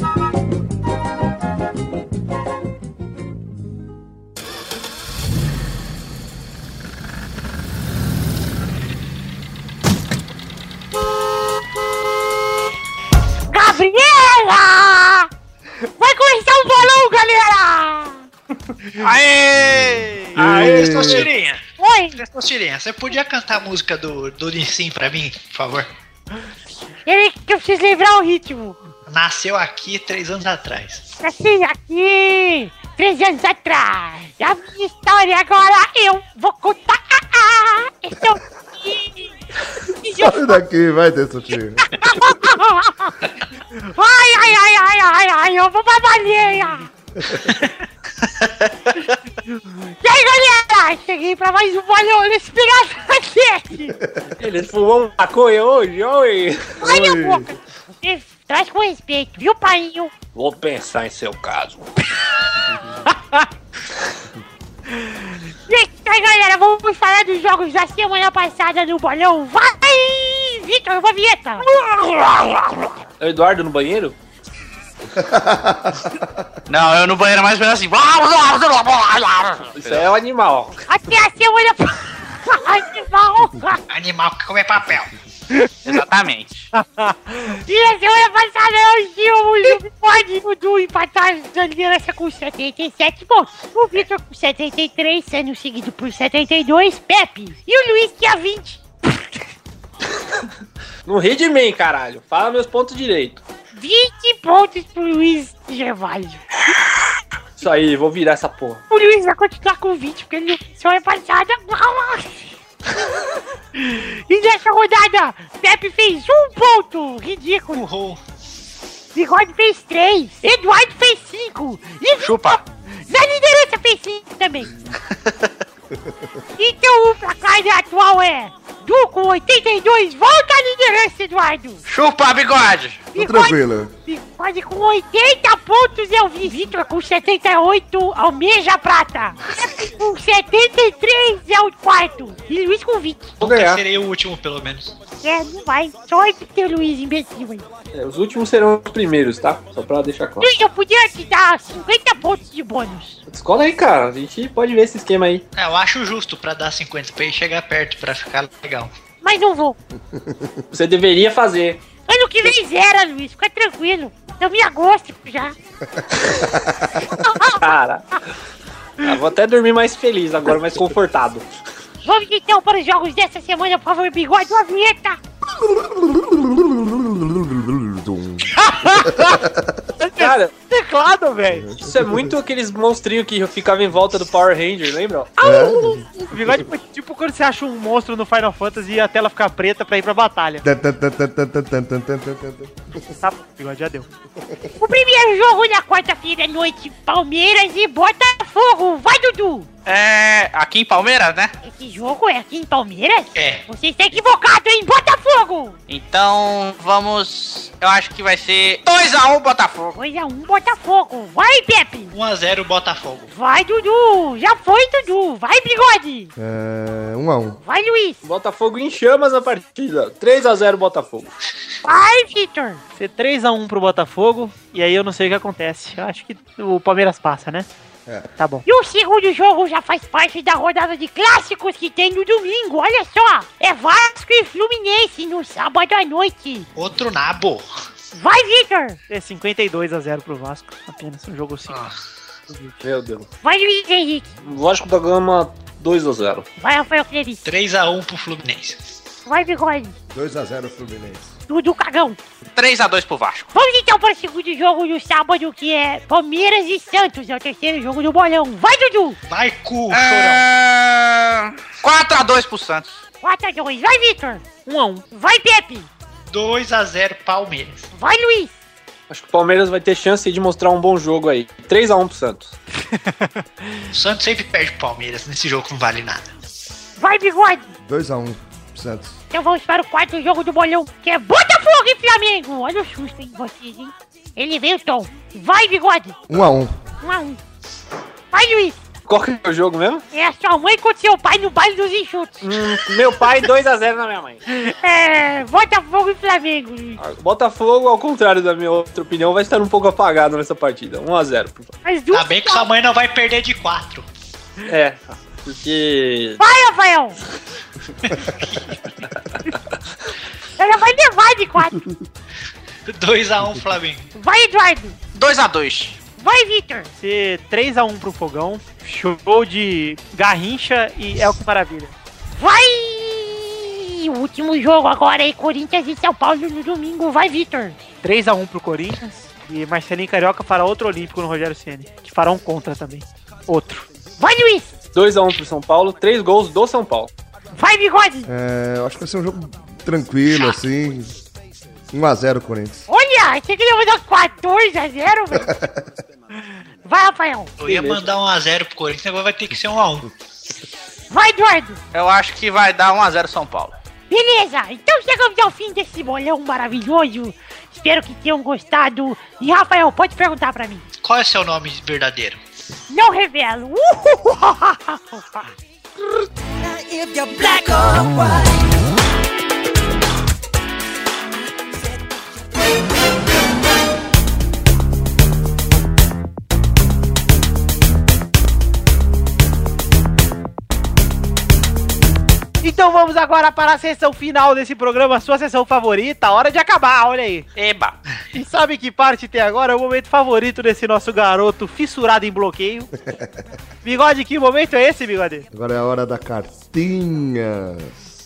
[SPEAKER 13] Gabriela! Vai começar o bolão, galera!
[SPEAKER 4] Aê! Aê, Testosterinha!
[SPEAKER 13] Oi!
[SPEAKER 4] Testosterinha, você podia cantar a música do, do Nissim pra mim, por favor?
[SPEAKER 13] Ele que eu preciso lembrar o ritmo.
[SPEAKER 4] Nasceu aqui três anos atrás.
[SPEAKER 13] Assim, aqui, três anos atrás. E a minha história agora eu vou contar. Ah, ah, esse é o
[SPEAKER 6] Sai daqui, vai, Tessutinho.
[SPEAKER 13] Ai, ai, ai, ai, ai, ai, eu vou pra baleia. E aí, galera? Cheguei pra mais um bolão nesse pirata
[SPEAKER 3] Ele fumou um maconha hoje, oi.
[SPEAKER 13] Ai, minha boca. Você Traz com respeito, viu, painho?
[SPEAKER 3] Vou pensar em seu caso.
[SPEAKER 13] E aí, galera, vamos falar dos jogos da semana passada no bolão. Vai, Vitor, uma vinheta.
[SPEAKER 3] É o Eduardo no banheiro?
[SPEAKER 7] Não, eu no banheiro mais ou menos assim.
[SPEAKER 3] Isso é o animal.
[SPEAKER 13] Até a semana... Animal.
[SPEAKER 4] Animal que come papel.
[SPEAKER 7] Exatamente.
[SPEAKER 13] E a semana passada o Bigode e o Du empatados na liderança com 77 pontos. O Vitor com 73, sendo seguido por 72, Pepe. E o Luiz tinha 20.
[SPEAKER 3] Não ri de mim, caralho. Fala meus pontos direito.
[SPEAKER 13] 20 pontos pro Luiz Gervásio.
[SPEAKER 3] Isso aí, vou virar essa porra.
[SPEAKER 13] O Luiz vai continuar com 20, porque ele não semana passada. E nessa rodada, Pepe fez um ponto. Ridículo. Bigode fez três. Eduardo fez cinco. E
[SPEAKER 7] Chupa.
[SPEAKER 13] na liderança fez cinco também. então o placar atual é Du com 82, volta à liderança, Eduardo.
[SPEAKER 7] Chupa, bigode.
[SPEAKER 6] Tô tranquilo.
[SPEAKER 13] Bigode com 80 pontos é o Vitor com 78, almeja a prata. Com 73 é o quarto. E Luiz com 20.
[SPEAKER 4] Nunca serei o último, pelo menos.
[SPEAKER 13] É, não vai. Sorte ter Luiz imbecil aí.
[SPEAKER 3] É, os últimos serão os primeiros, tá? Só pra deixar claro.
[SPEAKER 13] Luiz, eu podia te dar 50 pontos de bônus.
[SPEAKER 3] Escola aí, cara. A gente pode ver esse esquema aí.
[SPEAKER 4] É, eu acho justo pra dar 50 pra ele chegar perto, pra ficar legal.
[SPEAKER 13] Mas não vou.
[SPEAKER 3] Você deveria fazer.
[SPEAKER 13] Ano que vem zera, Luiz. Fica tranquilo. Eu me agosto já.
[SPEAKER 3] Cara. Vou até dormir mais feliz agora, mais confortado.
[SPEAKER 13] Vamos então para os jogos dessa semana, por favor, bigode, uma vinheta.
[SPEAKER 3] Cara,
[SPEAKER 5] Teclado, velho.
[SPEAKER 3] isso é muito aqueles monstrinhos que ficavam em volta do Power Ranger, lembra?
[SPEAKER 5] O bigode foi tipo quando você acha um monstro no Final Fantasy e a tela fica preta pra ir pra batalha. Tá, bigode, já deu.
[SPEAKER 13] O primeiro jogo na quarta-feira à noite, Palmeiras e Botafogo. Vai, Dudu.
[SPEAKER 7] É. Aqui em Palmeiras, né?
[SPEAKER 13] Esse jogo é aqui em Palmeiras?
[SPEAKER 4] É.
[SPEAKER 13] Você está equivocado, hein? Botafogo.
[SPEAKER 7] Então vamos. Eu acho que vai ser 2x1 Botafogo.
[SPEAKER 13] 2x1 Botafogo. Vai, Pepe.
[SPEAKER 4] 1x0 Botafogo.
[SPEAKER 13] Vai, Dudu. Já foi, Dudu. Vai, Bigode.
[SPEAKER 6] É, um a um.
[SPEAKER 13] Vai, Luiz.
[SPEAKER 3] Botafogo em chamas a partida. 3x0 Botafogo.
[SPEAKER 13] Vai, Vitor.
[SPEAKER 5] Ser 3x1 pro Botafogo, e aí eu não sei o que acontece. Eu acho que o Palmeiras passa, né?
[SPEAKER 6] É.
[SPEAKER 5] Tá bom.
[SPEAKER 13] E o segundo jogo já faz parte da rodada de clássicos que tem no domingo. Olha só. É Vasco e Fluminense no sábado à noite.
[SPEAKER 4] Outro nabo.
[SPEAKER 13] Vai, Vitor.
[SPEAKER 5] É 52 a 0 pro Vasco. Apenas um jogo assim.
[SPEAKER 3] Meu Deus.
[SPEAKER 13] Vai, Luiz Henrique.
[SPEAKER 3] Vasco da Gama 2x0.
[SPEAKER 13] Vai, Rafael Cleris.
[SPEAKER 4] 3x1 pro Fluminense.
[SPEAKER 13] Vai, Bigode.
[SPEAKER 6] 2x0 Fluminense.
[SPEAKER 13] Dudu Cagão.
[SPEAKER 7] 3x2 pro Vasco.
[SPEAKER 13] Vamos então para o segundo jogo do sábado, que é Palmeiras e Santos. É o terceiro jogo do bolão. Vai, Dudu.
[SPEAKER 4] Vai, cu, chorão.
[SPEAKER 7] É... 4x2 pro Santos.
[SPEAKER 13] 4x2. Vai, Vitor.
[SPEAKER 5] 1x1.
[SPEAKER 13] Vai, Pepe.
[SPEAKER 4] 2x0 Palmeiras.
[SPEAKER 13] Vai, Luiz.
[SPEAKER 3] Acho que o Palmeiras vai ter chance de mostrar um bom jogo aí. 3x1 pro Santos.
[SPEAKER 4] O Santos sempre perde pro Palmeiras. Nesse jogo não vale nada.
[SPEAKER 13] Vai, Bigode.
[SPEAKER 6] 2x1 Santos.
[SPEAKER 13] Então vamos para o quarto jogo do bolão, que é Botafogo e Flamengo. Olha o susto em vocês, hein? Ele veio, Tom. Vai, Bigode.
[SPEAKER 6] 1x1
[SPEAKER 13] 1x1. Vai, Luiz.
[SPEAKER 3] Qual que é o jogo mesmo?
[SPEAKER 13] É a sua mãe com seu pai no baile dos enxutos.
[SPEAKER 3] Hum, meu pai 2x0 na minha mãe.
[SPEAKER 13] É, Botafogo e Flamengo. Luiz.
[SPEAKER 3] Botafogo, ao contrário da minha outra opinião, vai estar um pouco apagado nessa partida. 1x0.
[SPEAKER 13] As duas
[SPEAKER 4] Tá bem que sua mãe não vai perder de 4.
[SPEAKER 3] É, porque.
[SPEAKER 13] Vai, Rafael. Ela vai levar de 4.
[SPEAKER 4] 2x1 Flamengo.
[SPEAKER 13] Vai, Eduardo.
[SPEAKER 7] 2x2.
[SPEAKER 13] Vai, Vitor.
[SPEAKER 5] Ser 3x1 pro Fogão. Show de Garrincha e Elco Maravilha.
[SPEAKER 13] Vai. O último jogo agora é Corinthians e São Paulo no domingo. Vai, Vitor.
[SPEAKER 5] 3x1 pro Corinthians. E Marcelinho Carioca fará outro Olímpico no Rogério Ceni, que fará um contra também. Outro.
[SPEAKER 13] Vai, Luiz.
[SPEAKER 3] 2x1 pro São Paulo, 3 gols do São Paulo.
[SPEAKER 13] Vai, Bigode.
[SPEAKER 6] É, eu acho que vai ser um jogo tranquilo, assim. 1x0 Corinthians.
[SPEAKER 13] Olha, achei que ele ia dar 14 a 0, velho. Vai, Rafael.
[SPEAKER 4] Eu ia mandar 1x0 pro Corinthians, agora vai ter que ser 1x1.
[SPEAKER 13] Vai, Eduardo.
[SPEAKER 7] Eu acho que vai dar 1x0 São Paulo.
[SPEAKER 13] Beleza, então chegamos ao fim desse bolão maravilhoso. Espero que tenham gostado. E Rafael, pode perguntar pra mim.
[SPEAKER 4] Qual é seu nome verdadeiro?
[SPEAKER 13] Não revelo.
[SPEAKER 9] If
[SPEAKER 5] Então vamos agora para a sessão final desse programa, sua sessão favorita. Hora de acabar, olha aí.
[SPEAKER 7] Eba.
[SPEAKER 5] E sabe que parte tem agora? É o momento favorito desse nosso garoto fissurado em bloqueio. Bigode, que momento é esse, Bigode?
[SPEAKER 6] Agora é a hora da cartinhas.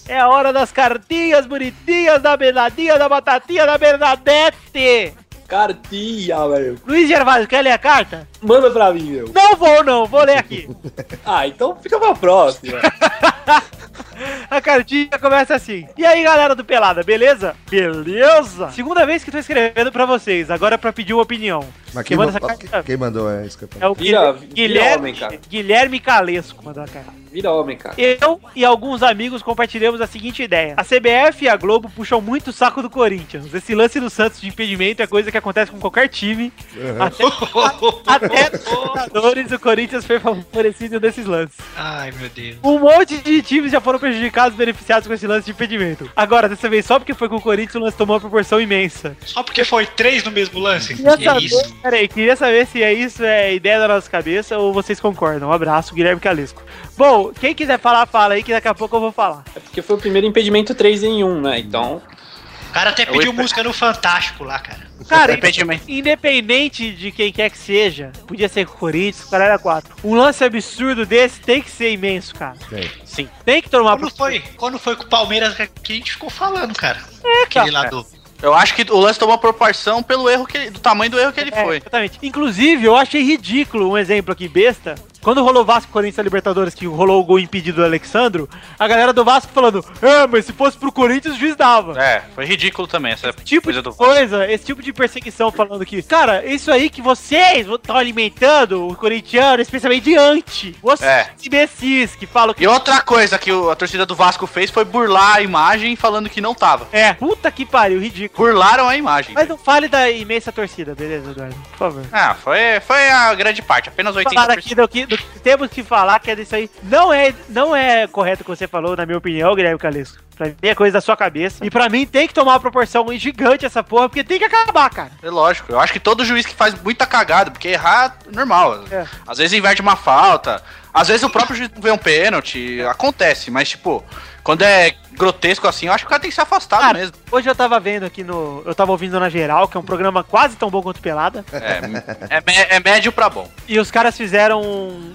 [SPEAKER 5] É a hora das cartinhas bonitinhas da Bernadinha, da Batatinha, da Bernadette.
[SPEAKER 3] Cartinha, velho.
[SPEAKER 5] Luiz Gervásio, quer ler a carta?
[SPEAKER 3] Manda pra mim, meu.
[SPEAKER 5] Não vou, não. Vou ler aqui.
[SPEAKER 3] Ah, então fica pra próxima.
[SPEAKER 5] A cartinha começa assim. E aí, galera do Pelada, beleza? Beleza? Segunda vez que tô escrevendo pra vocês, agora é pra pedir uma opinião.
[SPEAKER 6] Mas
[SPEAKER 5] Quem
[SPEAKER 6] quem,
[SPEAKER 5] manda essa carta?
[SPEAKER 6] quem mandou é isso que eu
[SPEAKER 5] É o
[SPEAKER 3] Vira-
[SPEAKER 5] Guilherme,
[SPEAKER 3] vira
[SPEAKER 5] Guilherme,
[SPEAKER 3] homem, cara.
[SPEAKER 5] Guilherme Calesco mandou a carta.
[SPEAKER 3] Vira homem, cara.
[SPEAKER 5] Eu e alguns amigos compartilhamos a seguinte ideia. A CBF e a Globo puxam muito o saco do Corinthians. Esse lance do Santos de impedimento é coisa que acontece com qualquer time. Até, até nos Libertadores, o Corinthians foi favorecido desses lances.
[SPEAKER 4] Ai, meu Deus.
[SPEAKER 5] Um monte de times já foram prejudicados, beneficiados com esse lance de impedimento. Agora, dessa vez, só porque foi com o Corinthians, o lance tomou uma proporção imensa.
[SPEAKER 4] Só porque foi três no mesmo lance?
[SPEAKER 5] Queria
[SPEAKER 4] Que
[SPEAKER 5] saber,
[SPEAKER 4] isso?
[SPEAKER 5] peraí, queria saber se é isso, é ideia da nossa cabeça ou vocês concordam. Um abraço, Guilherme Calesco. Bom, quem quiser falar, fala aí, que daqui a pouco eu vou falar.
[SPEAKER 3] É porque foi o primeiro impedimento 3 em 1, né? Então.
[SPEAKER 4] O cara até pediu música no Fantástico lá, cara.
[SPEAKER 5] Cara,
[SPEAKER 7] Impedimento.
[SPEAKER 5] independente de quem quer que seja, podia ser Corinthians, o cara era 4. Um lance absurdo desse tem que ser imenso, cara.
[SPEAKER 6] Tem.
[SPEAKER 7] Sim.
[SPEAKER 5] Tem que tomar
[SPEAKER 4] Quando foi, quando foi com o Palmeiras que a gente ficou falando, cara.
[SPEAKER 5] É,
[SPEAKER 4] Aquele
[SPEAKER 5] cara.
[SPEAKER 4] lá do.
[SPEAKER 7] Eu acho que o lance tomou proporção pelo erro que ele, do tamanho do erro que ele
[SPEAKER 5] É,
[SPEAKER 7] foi.
[SPEAKER 5] Exatamente. Inclusive, eu achei ridículo um exemplo aqui besta. Quando rolou Vasco Corinthians Libertadores, que rolou o gol impedido do Alexandro, a galera do Vasco falando: É, mas se fosse pro Corinthians, o juiz dava.
[SPEAKER 7] É, foi ridículo também essa
[SPEAKER 5] Tipo
[SPEAKER 7] coisa
[SPEAKER 5] de
[SPEAKER 7] do
[SPEAKER 5] coisa, esse tipo de perseguição falando que, cara, isso aí que vocês estão alimentando o corintiano, especialmente de anti. Vocês
[SPEAKER 7] É.
[SPEAKER 5] imbecis que falam que.
[SPEAKER 7] E outra coisa que a torcida do Vasco fez foi burlar a imagem falando que não tava.
[SPEAKER 5] É, puta que pariu, ridículo.
[SPEAKER 7] Burlaram a imagem.
[SPEAKER 5] Mas não fale da imensa torcida, beleza, Eduardo? Por favor.
[SPEAKER 7] Ah, foi, foi a grande parte, apenas 80%.
[SPEAKER 5] falar aqui do do temos que falar, que é disso aí. Não é, não é correto o que você falou, na minha opinião, Guilherme Calesco. Pra mim é coisa da sua cabeça. E pra mim tem que tomar uma proporção gigante essa porra, porque tem que acabar, cara.
[SPEAKER 7] É lógico, eu acho que todo juiz que faz muita cagada, porque errar é normal.
[SPEAKER 5] É.
[SPEAKER 7] Às vezes inverte uma falta, às vezes o próprio juiz vê um pênalti, acontece, mas tipo, quando é grotesco assim, eu acho que o cara tem que ser afastado
[SPEAKER 5] Cara,
[SPEAKER 7] mesmo.
[SPEAKER 5] hoje eu tava vendo aqui no. Eu tava ouvindo na geral, que é um programa quase tão bom quanto Pelada.
[SPEAKER 7] É, é, mé- é médio pra bom.
[SPEAKER 5] E os caras fizeram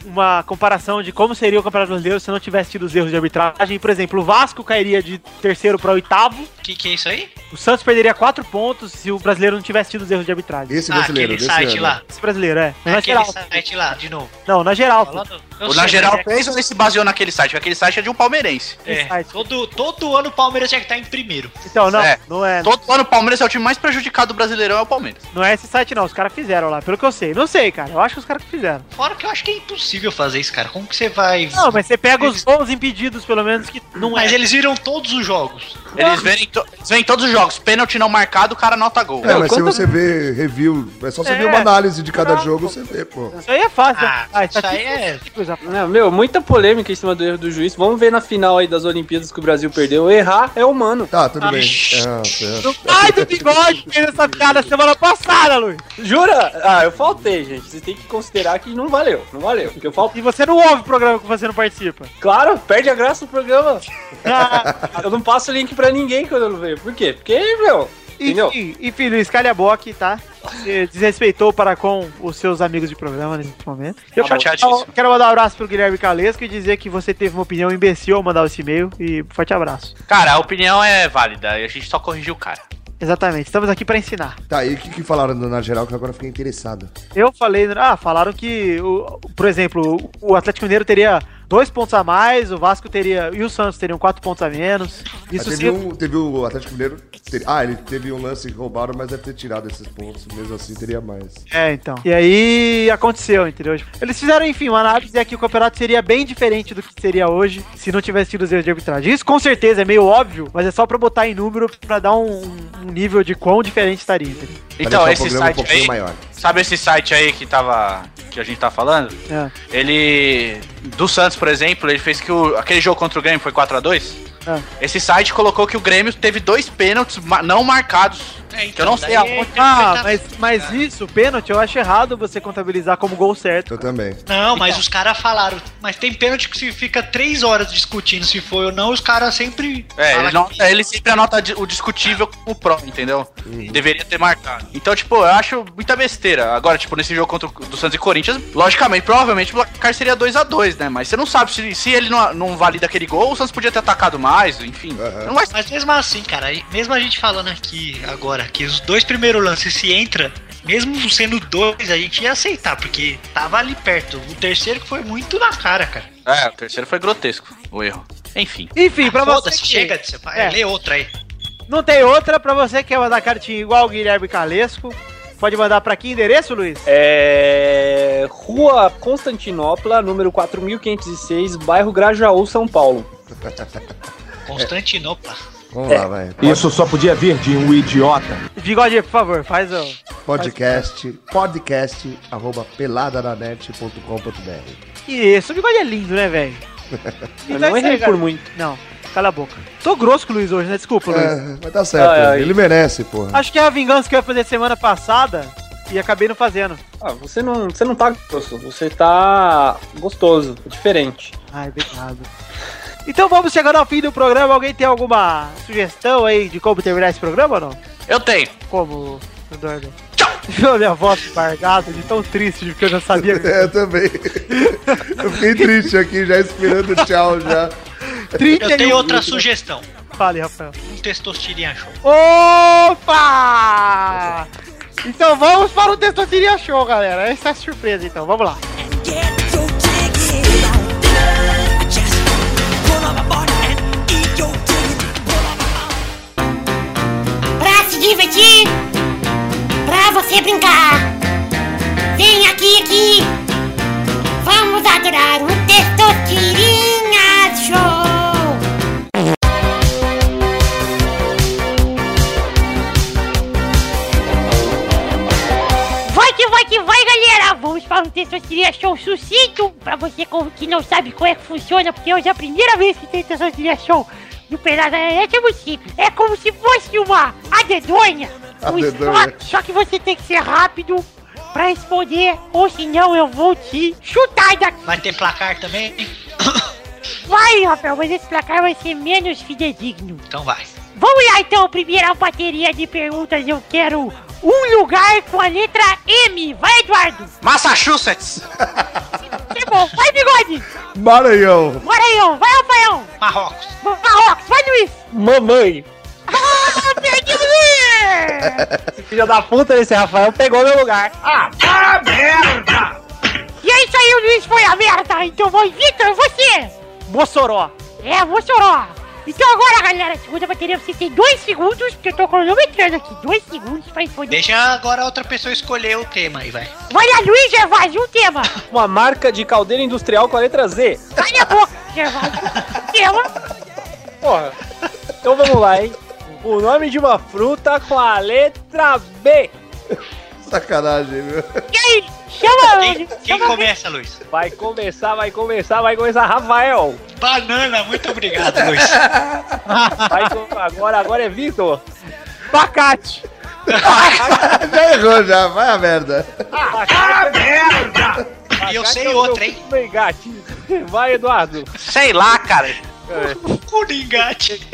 [SPEAKER 5] uma comparação de como seria o Campeonato Brasileiro se não tivesse tido os erros de arbitragem. Por exemplo, o Vasco cairia de terceiro pra oitavo.
[SPEAKER 4] O que, que é isso aí?
[SPEAKER 5] O Santos perderia quatro pontos se o brasileiro não tivesse tido os erros de arbitragem.
[SPEAKER 6] Esse
[SPEAKER 4] Ah,
[SPEAKER 6] brasileiro,
[SPEAKER 4] aquele
[SPEAKER 6] desse
[SPEAKER 4] site
[SPEAKER 6] ano.
[SPEAKER 4] lá.
[SPEAKER 5] Esse brasileiro, é.
[SPEAKER 4] É
[SPEAKER 5] Na
[SPEAKER 4] aquele
[SPEAKER 5] geral.
[SPEAKER 4] site lá, de novo.
[SPEAKER 5] Não, na geral.
[SPEAKER 4] Falando-
[SPEAKER 7] O na geral
[SPEAKER 4] mas é-
[SPEAKER 7] fez ou ele se baseou naquele site? Porque aquele site é de um palmeirense.
[SPEAKER 4] É,
[SPEAKER 5] site.
[SPEAKER 4] todo, todo ano o Palmeiras tinha que estar em primeiro.
[SPEAKER 5] Então, não,
[SPEAKER 7] É.
[SPEAKER 5] não é.
[SPEAKER 7] Todo ano o Palmeiras é o time mais prejudicado do Brasileirão, é o Palmeiras.
[SPEAKER 5] Não é esse site, não. Os caras fizeram lá, pelo que eu sei. Não sei, cara. Eu acho que os caras que fizeram.
[SPEAKER 4] Fora que eu acho que é impossível fazer isso, cara. Como que você vai.
[SPEAKER 5] Não, mas você pega os gols impedidos, pelo menos, que não
[SPEAKER 4] Mas
[SPEAKER 5] é.
[SPEAKER 4] eles viram todos os jogos.
[SPEAKER 7] Eles veem, to- eles veem todos os jogos. Pênalti não marcado, o cara nota gol.
[SPEAKER 6] É, mas se
[SPEAKER 3] quanto-
[SPEAKER 6] você vê review, é só você
[SPEAKER 5] É.
[SPEAKER 6] ver uma análise de cada jogo, você vê, pô.
[SPEAKER 5] Isso aí é fácil.
[SPEAKER 4] Ah,
[SPEAKER 5] né?
[SPEAKER 4] isso aí é-
[SPEAKER 5] coisa-
[SPEAKER 3] Não, meu, muita polêmica em cima do erro do juiz. Vamos ver na final aí das Olimpíadas que o Brasil perdeu. Errar é humano.
[SPEAKER 6] Tá, tudo
[SPEAKER 4] Ah,
[SPEAKER 6] bem. É, é.
[SPEAKER 5] Sai do bigode fez essa piada semana passada, Luiz.
[SPEAKER 3] Jura? Ah, eu faltei, gente. Vocês têm que considerar que não valeu. Não valeu. Porque eu faltei.
[SPEAKER 5] E você não ouve o programa que você não participa.
[SPEAKER 3] Claro, perde a graça do programa.
[SPEAKER 5] Ah,
[SPEAKER 3] Eu não passo link pra ninguém quando eu vejo. Por quê? Porque, meu. Entendeu?
[SPEAKER 5] enfim, enfim, Luiz, calha a boca, tá? Você desrespeitou para com os seus amigos de programa nesse momento. Eu
[SPEAKER 7] Chateadíssimo.
[SPEAKER 5] quero mandar um abraço pro Guilherme Calesco e dizer que você teve uma opinião imbecil ao mandar esse e-mail. E forte abraço.
[SPEAKER 7] Cara, a opinião é válida e a gente só corrigiu o cara.
[SPEAKER 5] Exatamente, estamos aqui para ensinar.
[SPEAKER 6] Tá, e o que, que falaram na geral que agora eu fiquei interessado?
[SPEAKER 5] Eu falei, ah, falaram que, o, por exemplo, o Atlético Mineiro teria dois pontos a mais, o Vasco teria. E o Santos teriam quatro pontos a menos. Isso
[SPEAKER 6] teve,
[SPEAKER 5] se.
[SPEAKER 6] um, teve o Atlético Mineiro. teve- ah, ele teve um lance que roubaram, mas deve ter tirado esses pontos. Mesmo assim, teria mais.
[SPEAKER 5] É, então. E aí aconteceu, entendeu? Eles fizeram, enfim, uma análise aqui o campeonato seria bem diferente do que seria hoje se não tivesse tido os erros de arbitragem. Isso com certeza é meio óbvio, mas é só pra botar em número pra dar um, um nível de quão diferente estaria. entendeu?
[SPEAKER 7] Então, esse
[SPEAKER 6] um
[SPEAKER 7] site
[SPEAKER 6] pouquinho
[SPEAKER 7] aí.
[SPEAKER 6] maior.
[SPEAKER 7] Sabe esse site aí que tava. Que a gente tá falando?
[SPEAKER 5] É.
[SPEAKER 7] Ele. Do Santos, por exemplo, ele fez que o, aquele jogo contra o Grêmio foi 4x2.
[SPEAKER 5] É.
[SPEAKER 7] Esse site colocou que o Grêmio teve dois pênaltis não marcados.
[SPEAKER 4] É,
[SPEAKER 7] que eu não sei aonde.
[SPEAKER 5] Ah, mas, mas isso, pênalti, eu acho errado você contabilizar como gol certo.
[SPEAKER 6] Eu também.
[SPEAKER 4] Não, mas os caras falaram. Mas tem pênalti que se fica três horas discutindo se foi ou não, os caras sempre.
[SPEAKER 7] É, ele, nota- ele sempre anota o discutível como pró, entendeu? Deveria ter marcado. Então, tipo, eu acho muita besteira. Agora, tipo, nesse jogo contra o do Santos e Corinthians, logicamente, provavelmente o placar seria 2x2, né? Mas você não sabe se, se ele não, não valida aquele gol, o Santos podia ter atacado mais, enfim. Não vai
[SPEAKER 4] Mas mesmo assim, cara, mesmo a gente falando aqui agora que os dois primeiros lances se entra, mesmo sendo dois, a gente ia aceitar, porque tava ali perto. O terceiro que foi muito na cara, cara.
[SPEAKER 7] É, o terceiro foi grotesco, o erro. Enfim.
[SPEAKER 5] Enfim, pra você. Que-
[SPEAKER 4] chega de separar.
[SPEAKER 5] É.
[SPEAKER 4] Lê outra aí.
[SPEAKER 5] Não tem outra, pra você que quer mandar cartinha igual o Guilherme Calesco. Pode mandar pra que endereço, Luiz?
[SPEAKER 14] É. Rua Constantinopla, número 4506, bairro Grajaú, São Paulo.
[SPEAKER 4] Constantinopla.
[SPEAKER 6] Vamos
[SPEAKER 14] É.
[SPEAKER 6] lá, vai.
[SPEAKER 1] Isso só podia vir de um idiota.
[SPEAKER 5] Bigode, por favor, faz o.
[SPEAKER 6] Podcast, podcast, arroba peladananet.com.br.
[SPEAKER 5] Isso, o bigode é lindo, né, velho?
[SPEAKER 14] Não errei por muito.
[SPEAKER 5] Não, cala a boca. Tô grosso com o Luiz hoje, né? Desculpa, Luiz.
[SPEAKER 6] É, mas tá certo,
[SPEAKER 14] Ah, é,
[SPEAKER 6] ele merece, porra.
[SPEAKER 5] Acho que é a vingança que eu ia fazer semana passada e acabei não fazendo.
[SPEAKER 14] Ah, você não, você não tá grosso, você tá gostoso, diferente.
[SPEAKER 5] Ai, obrigado. Então vamos chegando ao fim do programa. Alguém tem alguma sugestão aí de como terminar esse programa ou não?
[SPEAKER 7] Eu tenho.
[SPEAKER 5] Como, Eduardo? Tchau! Minha voz embargada de tão triste, porque eu já sabia.
[SPEAKER 6] É, eu também. Eu fiquei triste aqui, já esperando o tchau já.
[SPEAKER 4] Eu tenho outra sugestão.
[SPEAKER 5] Fale, Rafael.
[SPEAKER 4] Um testosterinha show.
[SPEAKER 5] Opa! Então vamos para o Testosteria Show, galera. Essa é a surpresa, então. Vamos lá.
[SPEAKER 13] Divertir, pra você brincar. Vem aqui, aqui. Vamos adorar um Testosterinha Show. Vai que vai que vai, galera! Vamos para um Testosterinha Show sucinto pra você que não sabe como é que funciona, porque hoje é a primeira vez que tem Testosterinha Show no Pelada na Net, é muito simples. É como se fosse uma adedonha. Um só que você tem que ser rápido pra responder, ou senão eu vou te chutar daqui.
[SPEAKER 4] Vai ter placar também?
[SPEAKER 13] Vai, Rafael, mas esse placar vai ser menos fidedigno.
[SPEAKER 4] Então vai.
[SPEAKER 13] Vamos lá, então, primeira bateria de perguntas. Eu quero um lugar com a letra M. Vai, Eduardo.
[SPEAKER 7] Massachusetts!
[SPEAKER 13] Tá bom, vai, Bigode.
[SPEAKER 6] Maranhão.
[SPEAKER 13] Ó. Vai, Rafael.
[SPEAKER 4] Marrocos.
[SPEAKER 13] Marrocos, vai, Luiz.
[SPEAKER 14] Mamãe!
[SPEAKER 13] Ah, perdi, Luiz.
[SPEAKER 14] Esse filho da puta desse Rafael pegou meu lugar. Ah, ah merda!
[SPEAKER 13] E é isso aí, o Luiz foi a merda. Então vai, Vitor, você.
[SPEAKER 5] Mossoró.
[SPEAKER 13] É, Mossoró. Então agora, galera, segunda bateria, você tem dois segundos, porque eu tô cronometrando aqui. Dois segundos pra responder.
[SPEAKER 4] Deixa agora outra pessoa escolher o tema aí, vai.
[SPEAKER 13] Vai lá, Luiz Gervásio, um tema.
[SPEAKER 14] Uma marca de caldeira industrial com a letra Z.
[SPEAKER 13] Cala a boca, Gervásio. Tema.
[SPEAKER 14] Porra. Então vamos lá, hein? O nome de uma fruta com a letra B.
[SPEAKER 6] Sacanagem, viu?
[SPEAKER 13] E aí, chama
[SPEAKER 4] Quem, quem começa, Luiz?
[SPEAKER 14] Vai começar, vai começar, vai começar Rafael.
[SPEAKER 4] Banana, muito obrigado, Luiz.
[SPEAKER 14] Vai agora, agora é Vitor.
[SPEAKER 5] Bacate.
[SPEAKER 6] já errou, já. Vai a merda.
[SPEAKER 14] Ah, merda!
[SPEAKER 4] E eu sei outra, hein?
[SPEAKER 14] Gatinho. Vai, Eduardo.
[SPEAKER 7] Sei lá, cara.
[SPEAKER 4] Coringate.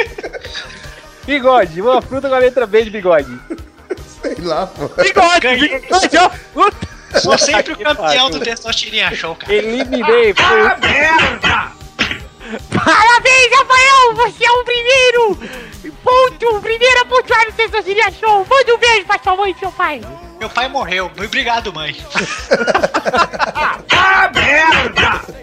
[SPEAKER 14] Bigode, uma fruta com a letra B de bigode.
[SPEAKER 6] Sei lá, pô.
[SPEAKER 5] Bigode.
[SPEAKER 4] Ganhei.
[SPEAKER 5] Bigode, ó.
[SPEAKER 4] Sou sempre o campeão do Testosterinha Show, cara.
[SPEAKER 14] Eliminei. Ah, merda!
[SPEAKER 13] Parabéns, Rafael! Você é o primeiro! Ponto! Primeiro a pontuar no Testosterinha Show! Manda um beijo pra sua mãe e seu pai!
[SPEAKER 4] Meu pai morreu. Obrigado, mãe.
[SPEAKER 14] Ah, merda!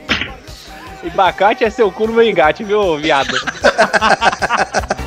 [SPEAKER 3] abacate é seu cu no meu engate, viu, viado?